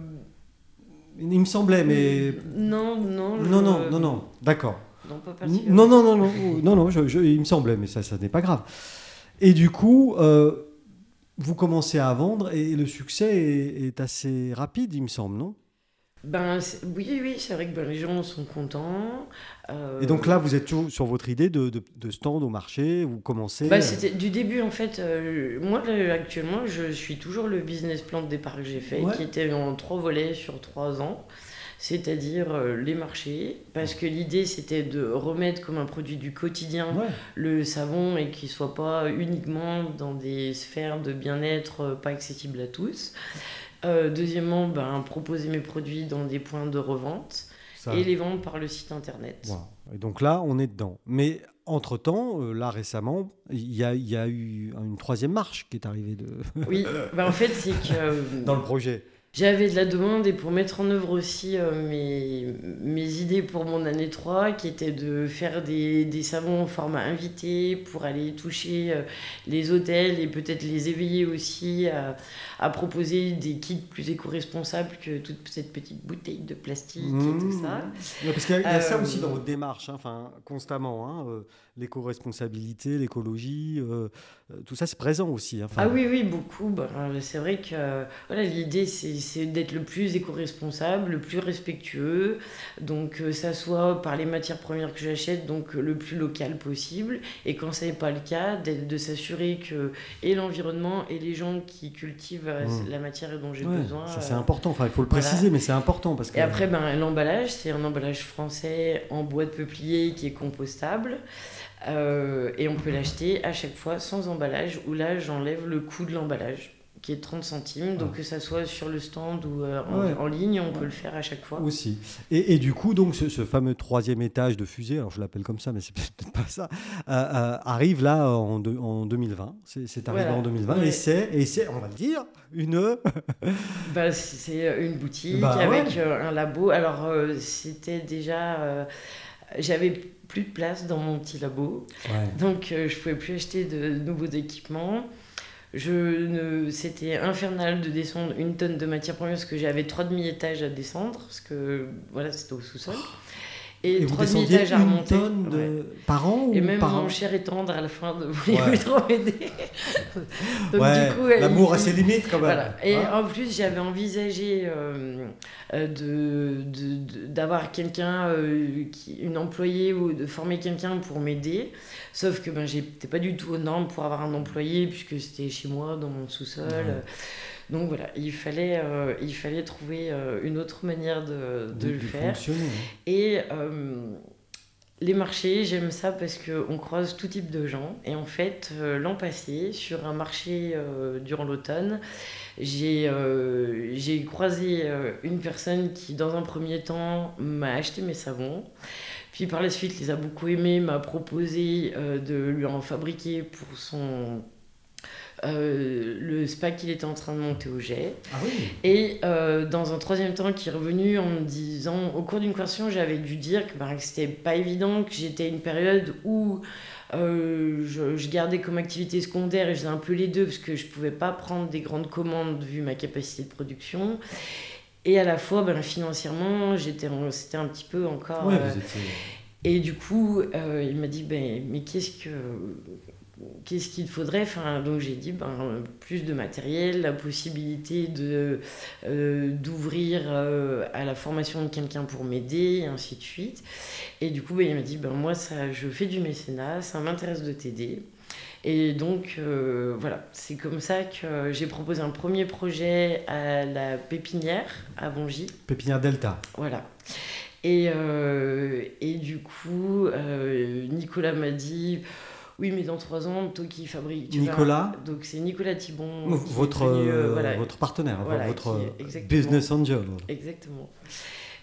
Il me semblait, mais... Non, non. Non, non, non, non, d'accord. Non, pas non, non, non, non, non, non je, il me semblait, mais ça, ça n'est pas grave. Et du coup, vous commencez à vendre et le succès est, est assez rapide, il me semble, non? Ben, oui, oui, c'est vrai que ben, les gens sont contents. Et donc là, vous êtes toujours sur votre idée de, de, stand au marché, vous commencez... Ben, c'était du début, en fait. Euh, moi, actuellement, je suis toujours le business plan de départ que j'ai fait, qui était en trois volets sur trois ans. C'est-à-dire euh, les marchés, parce que l'idée c'était de remettre comme un produit du quotidien le savon et qu'il ne soit pas uniquement dans des sphères de bien-être euh, pas accessibles à tous. Euh, deuxièmement, ben, proposer mes produits dans des points de revente. et les vendre par le site internet. Et donc là, on est dedans. Mais entre-temps, euh, là récemment, il y, y, a eu une troisième marche qui est arrivée. De... oui, *laughs* bah, en fait, c'est que... Euh, Dans le projet. J'avais de la demande et pour mettre en œuvre aussi euh, mes, mes, idées pour mon année 3, qui était de faire des, des savons en format invité pour aller toucher euh, les hôtels et peut-être les éveiller aussi à, à, proposer des kits plus éco-responsables que toute cette petite bouteille de plastique et tout mmh. ça. parce qu'il y a, ça aussi dans votre démarche, hein, constamment. Hein, l'éco-responsabilité, l'écologie, euh, euh, tout ça c'est présent aussi. Hein, ah oui, oui, beaucoup. Bah, c'est vrai que voilà, l'idée c'est d'être le plus éco-responsable, le plus respectueux. Donc euh, ça soit par les matières premières que j'achète, donc le plus local possible. Et quand ce n'est pas le cas, de s'assurer que et l'environnement et les gens qui cultivent mmh. la matière dont j'ai besoin. Ça c'est important, enfin il faut le préciser, mais c'est important. Parce que... Et après, ben, l'emballage, c'est un emballage français en bois de peuplier qui est compostable. Euh, et on peut l'acheter à chaque fois sans emballage, où là j'enlève le coût de l'emballage qui est 30 centimes, donc que ça soit sur le stand ou euh, en, ligne, on peut le faire à chaque fois. Aussi. Et, et du coup, donc ce, fameux troisième étage de fusée, alors je l'appelle comme ça, mais c'est *laughs* peut-être pas ça, euh, arrive là en, en 2020. C'est arrivé en 2020 et c'est, on va le dire, une. *laughs* bah, c'est une boutique bah avec un labo. Alors c'était déjà, j'avais plus de place dans mon petit labo. Donc, euh, je pouvais plus acheter de, nouveaux équipements. Je ne... C'était infernal de descendre une tonne de matière première parce que j'avais trois demi-étages à descendre, parce que voilà, c'était au sous-sol. Et, trois demi-étages à remonter. de... par an Et même par mon cher et tendre à la fin de voulait trop m'aider. L'amour a ses limites quand même. Voilà. Et hein en plus, j'avais envisagé euh, euh, de, d'avoir quelqu'un, euh, une employée ou de former quelqu'un pour m'aider. Sauf que ben, j'étais pas du tout aux normes pour avoir un employé puisque c'était chez moi, dans mon sous-sol. Donc voilà, il fallait, euh, il fallait trouver euh, une autre manière de, de, le faire. Et euh, les marchés, j'aime ça parce qu'on croise tout type de gens. Et en fait, l'an passé, sur un marché durant l'automne, j'ai croisé une personne qui, dans un premier temps, m'a acheté mes savons. Puis par la suite, les a beaucoup aimés, m'a proposé de lui en fabriquer pour son euh, le spa qu'il était en train de monter au jet. Ah oui. Et euh, dans un troisième temps, qui est revenu en me disant, au cours d'une conversation, j'avais dû dire que, bah, que c'était pas évident, que j'étais une période où euh, je, gardais comme activité secondaire et je faisais un peu les deux parce que je pouvais pas prendre des grandes commandes vu ma capacité de production. Et à la fois, ben, financièrement, j'étais, c'était un petit peu encore. et du coup, il m'a dit, ben, mais qu'est-ce que qu'est-ce qu'il faudrait enfin, Donc j'ai dit ben, plus de matériel, la possibilité de, euh, d'ouvrir euh, à la formation de quelqu'un pour m'aider, et ainsi de suite. Et du coup, ben, il m'a dit ben, moi, ça, je fais du mécénat, ça m'intéresse de t'aider. Et donc, euh, voilà, c'est comme ça que j'ai proposé un premier projet à la pépinière à Vongy. Pépinière Delta. Voilà. Et, et du coup, Nicolas m'a dit oui, mais dans trois ans, toi qui fabrique. Nicolas Donc c'est Nicolas Thibon. Votre, euh, votre partenaire, votre business angel. Exactement.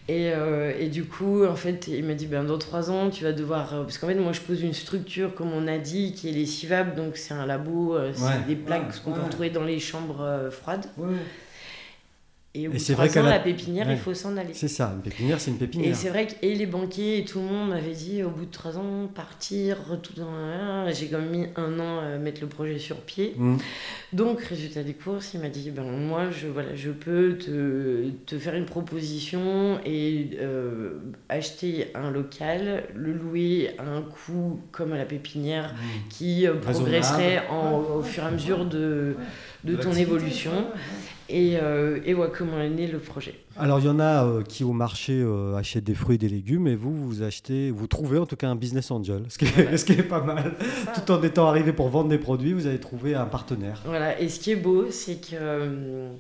Et, euh, et, du coup, en fait, il m'a dit ben, dans trois ans, tu vas devoir. Euh, parce qu'en fait, moi, je pose une structure, comme on a dit, qui est lessivable. Donc, c'est un labo, c'est des plaques qu'on peut retrouver dans les chambres froides. Et, c'est vrai qu'à la pépinière, il faut s'en aller. C'est ça, une pépinière, c'est une pépinière. Et c'est vrai que et les banquiers et tout le monde m'avait dit au bout de trois ans, partir, tout dans J'ai quand même mis un an à mettre le projet sur pied. Mmh. Donc, résultat des courses, il m'a dit ben, moi, je, voilà, je peux te, te faire une proposition et euh, acheter un local, le louer à un coût comme à la pépinière mmh. qui euh, progresserait en, au fur et à mesure de, de ton évolution. Et, euh, et ouais, comment est né le projet? Alors, il y en a euh, qui au marché euh, achètent des fruits et des légumes, et vous, vous achetez, vous trouvez en tout cas un business angel, ce qui est, *laughs* ce qui est pas mal. Tout en étant arrivé pour vendre des produits, vous avez trouvé un partenaire. Voilà, et ce qui est beau, c'est que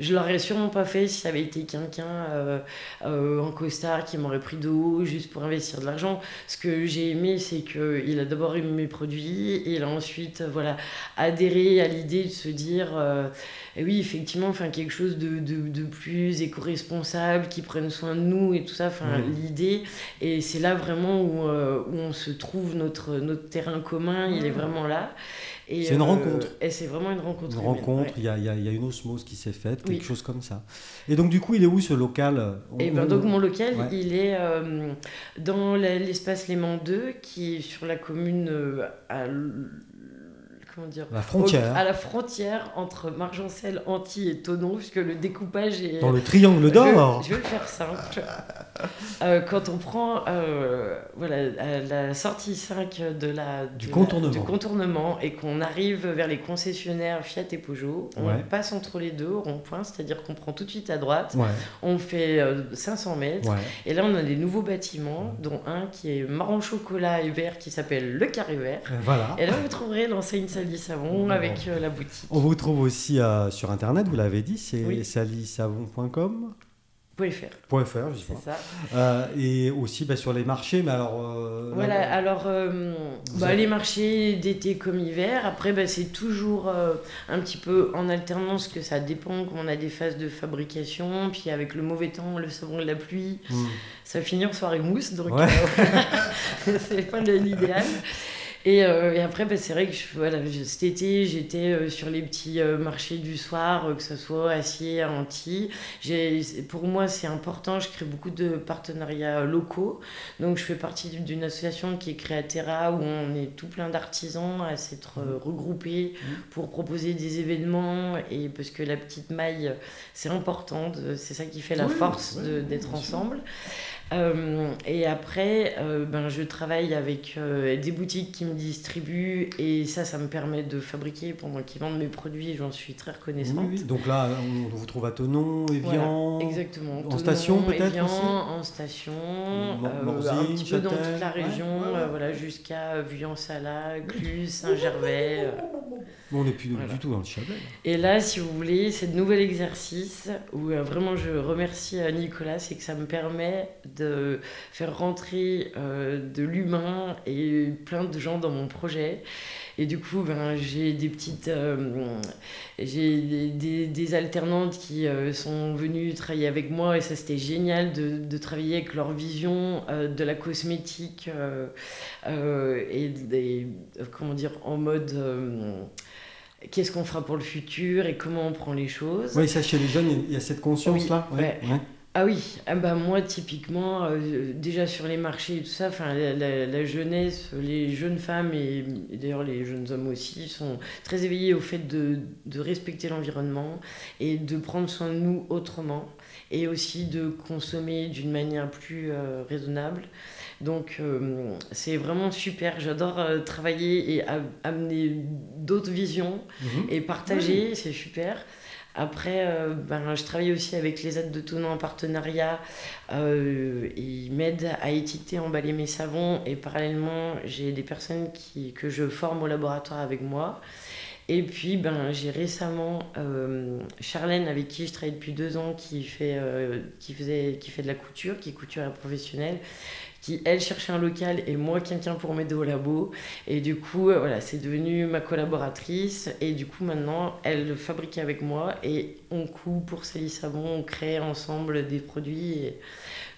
je l'aurais sûrement pas fait si ça avait été quelqu'un euh, euh, en costard qui m'aurait pris de haut juste pour investir de l'argent. Ce que j'ai aimé, c'est qu'il a d'abord aimé mes produits et il a ensuite voilà, adhéré à l'idée de se dire oui, effectivement, enfin, quelque chose de, de, de plus éco-responsable, qui prenne soin de nous et tout ça, enfin, l'idée. Et c'est là vraiment où, où, on se trouve notre, notre terrain commun, il est vraiment là. C'est une rencontre. Et c'est vraiment une rencontre. Une rencontre, il y, a, y, a, une osmose qui s'est faite, quelque chose comme ça. Et donc, du coup, il est où ce local Et ben, donc, mon local, il est dans l'espace Léman 2, qui est sur la commune à dire la frontière. à la frontière entre Margencel, Antilles et Tonon, puisque le découpage est. Dans le triangle d'or je, vais le faire simple. *laughs* Euh, quand on prend euh, voilà, la sortie 5 de la, du, contournement. du contournement et qu'on arrive vers les concessionnaires Fiat et Peugeot, on passe entre les deux rond-point, c'est-à-dire qu'on prend tout de suite à droite, on fait 500 euh, mètres, et là on a des nouveaux bâtiments, dont un qui est marron chocolat et vert qui s'appelle le Carré Vert. Voilà. Et là vous trouverez l'enseigne Sally Savon avec la boutique. On vous trouve aussi sur internet, vous l'avez dit, c'est oui. salissavon.com. .fr. .fr, je sais pas. Euh, et aussi bah, sur les marchés, mais alors... Euh, voilà, alors euh, bah, les marchés d'été comme hiver, après bah, c'est toujours un petit peu en alternance que ça dépend, quand on a des phases de fabrication, puis avec le mauvais temps, le savon et la pluie, hmm. ça finit en soirée mousse, donc *laughs* c'est pas l'idéal. Euh, et, après, bah, c'est vrai que voilà, cet été, j'étais euh, sur les petits euh, marchés du soir, que ce soit Acier, Antilles. Pour moi, c'est important. Je crée beaucoup de partenariats locaux. Donc, je fais partie d'une association qui est Créatera, où on est tout plein d'artisans à s'être regroupés mmh. pour proposer des événements. Et parce que la petite maille, c'est important. C'est ça qui fait la force d'être ensemble. Euh, et après, euh, ben, je travaille avec euh, des boutiques qui me distribuent et ça, ça me permet de fabriquer pendant qu'ils vendent mes produits. J'en suis très reconnaissante. Donc là, on vous trouve à Tonon, Evian. exactement. En station peut-être aussi En station. un petit peu dans toute la région, voilà, jusqu'à Vuillan-Sala, Cluse, Saint-Gervais. on n'est plus du tout dans le Chablais. Et là, si vous voulez, c'est de nouvel exercice où vraiment je remercie Nicolas, c'est que ça me permet de faire rentrer euh, de l'humain et plein de gens dans mon projet. Et du coup, ben, j'ai des petites. Euh, j'ai des, des, alternantes qui euh, sont venues travailler avec moi et ça, c'était génial de, de, travailler avec leur vision de la cosmétique et des, comment dire, en mode qu'est-ce qu'on fera pour le futur et comment on prend les choses. Oui, ça chez les jeunes, il y a cette conscience-là. ouais. Ah oui, ah bah moi typiquement, euh, déjà sur les marchés et tout ça, la, la, jeunesse, les jeunes femmes et, d'ailleurs les jeunes hommes aussi sont très éveillés au fait de, de respecter l'environnement et de prendre soin de nous autrement et aussi de consommer d'une manière plus euh, raisonnable. Donc euh, c'est vraiment super, j'adore travailler et amener d'autres visions mhm. et partager, c'est super. Après, euh, ben, je travaille aussi avec les aides de Tonon en partenariat. Euh, ils m'aident à étiqueter, emballer mes savons. Et parallèlement, j'ai des personnes qui, que je forme au laboratoire avec moi. Et puis, ben, j'ai récemment euh, Charlène, avec qui je travaille depuis deux ans, qui fait, qui, faisait, qui fait de la couture, qui est couturière professionnelle, qui, elle, cherchait un local et moi, quelqu'un pour m'aider au labo. Et du coup, euh, voilà, c'est devenu ma collaboratrice. Et du coup, maintenant, elle fabrique avec moi et on coud pour Sally Savon, on crée ensemble des produits.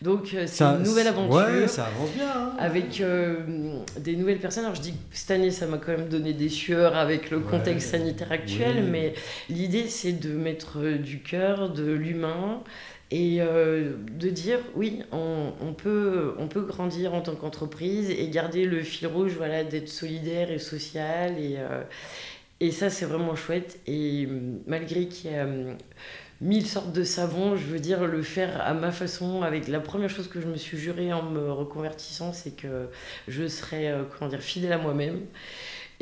Donc, euh, c'est une nouvelle aventure. Ouais, ça avance bien. Hein. Avec euh, des nouvelles personnes. Alors, je dis que cette année, ça m'a quand même donné des sueurs avec le contexte sanitaire actuel. Mais l'idée, c'est de mettre du cœur, de l'humain et euh, de dire oui, on, on, peut, on peut grandir en tant qu'entreprise et garder le fil rouge voilà, d'être solidaire et social. Et, euh, et ça, c'est vraiment chouette. Et malgré qu'il y a euh, mille sortes de savons, je veux dire, le faire à ma façon, avec la première chose que je me suis jurée en me reconvertissant, c'est que je serais comment dire, fidèle à moi-même.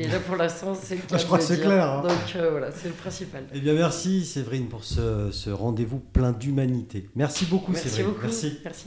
Et là, pour l'instant, c'est le cas. Je crois que c'est clair. Hein. Donc euh, voilà, c'est le principal. Eh bien, merci Séverine pour ce, ce rendez-vous plein d'humanité. Merci beaucoup, merci Séverine. Beaucoup. Merci. merci.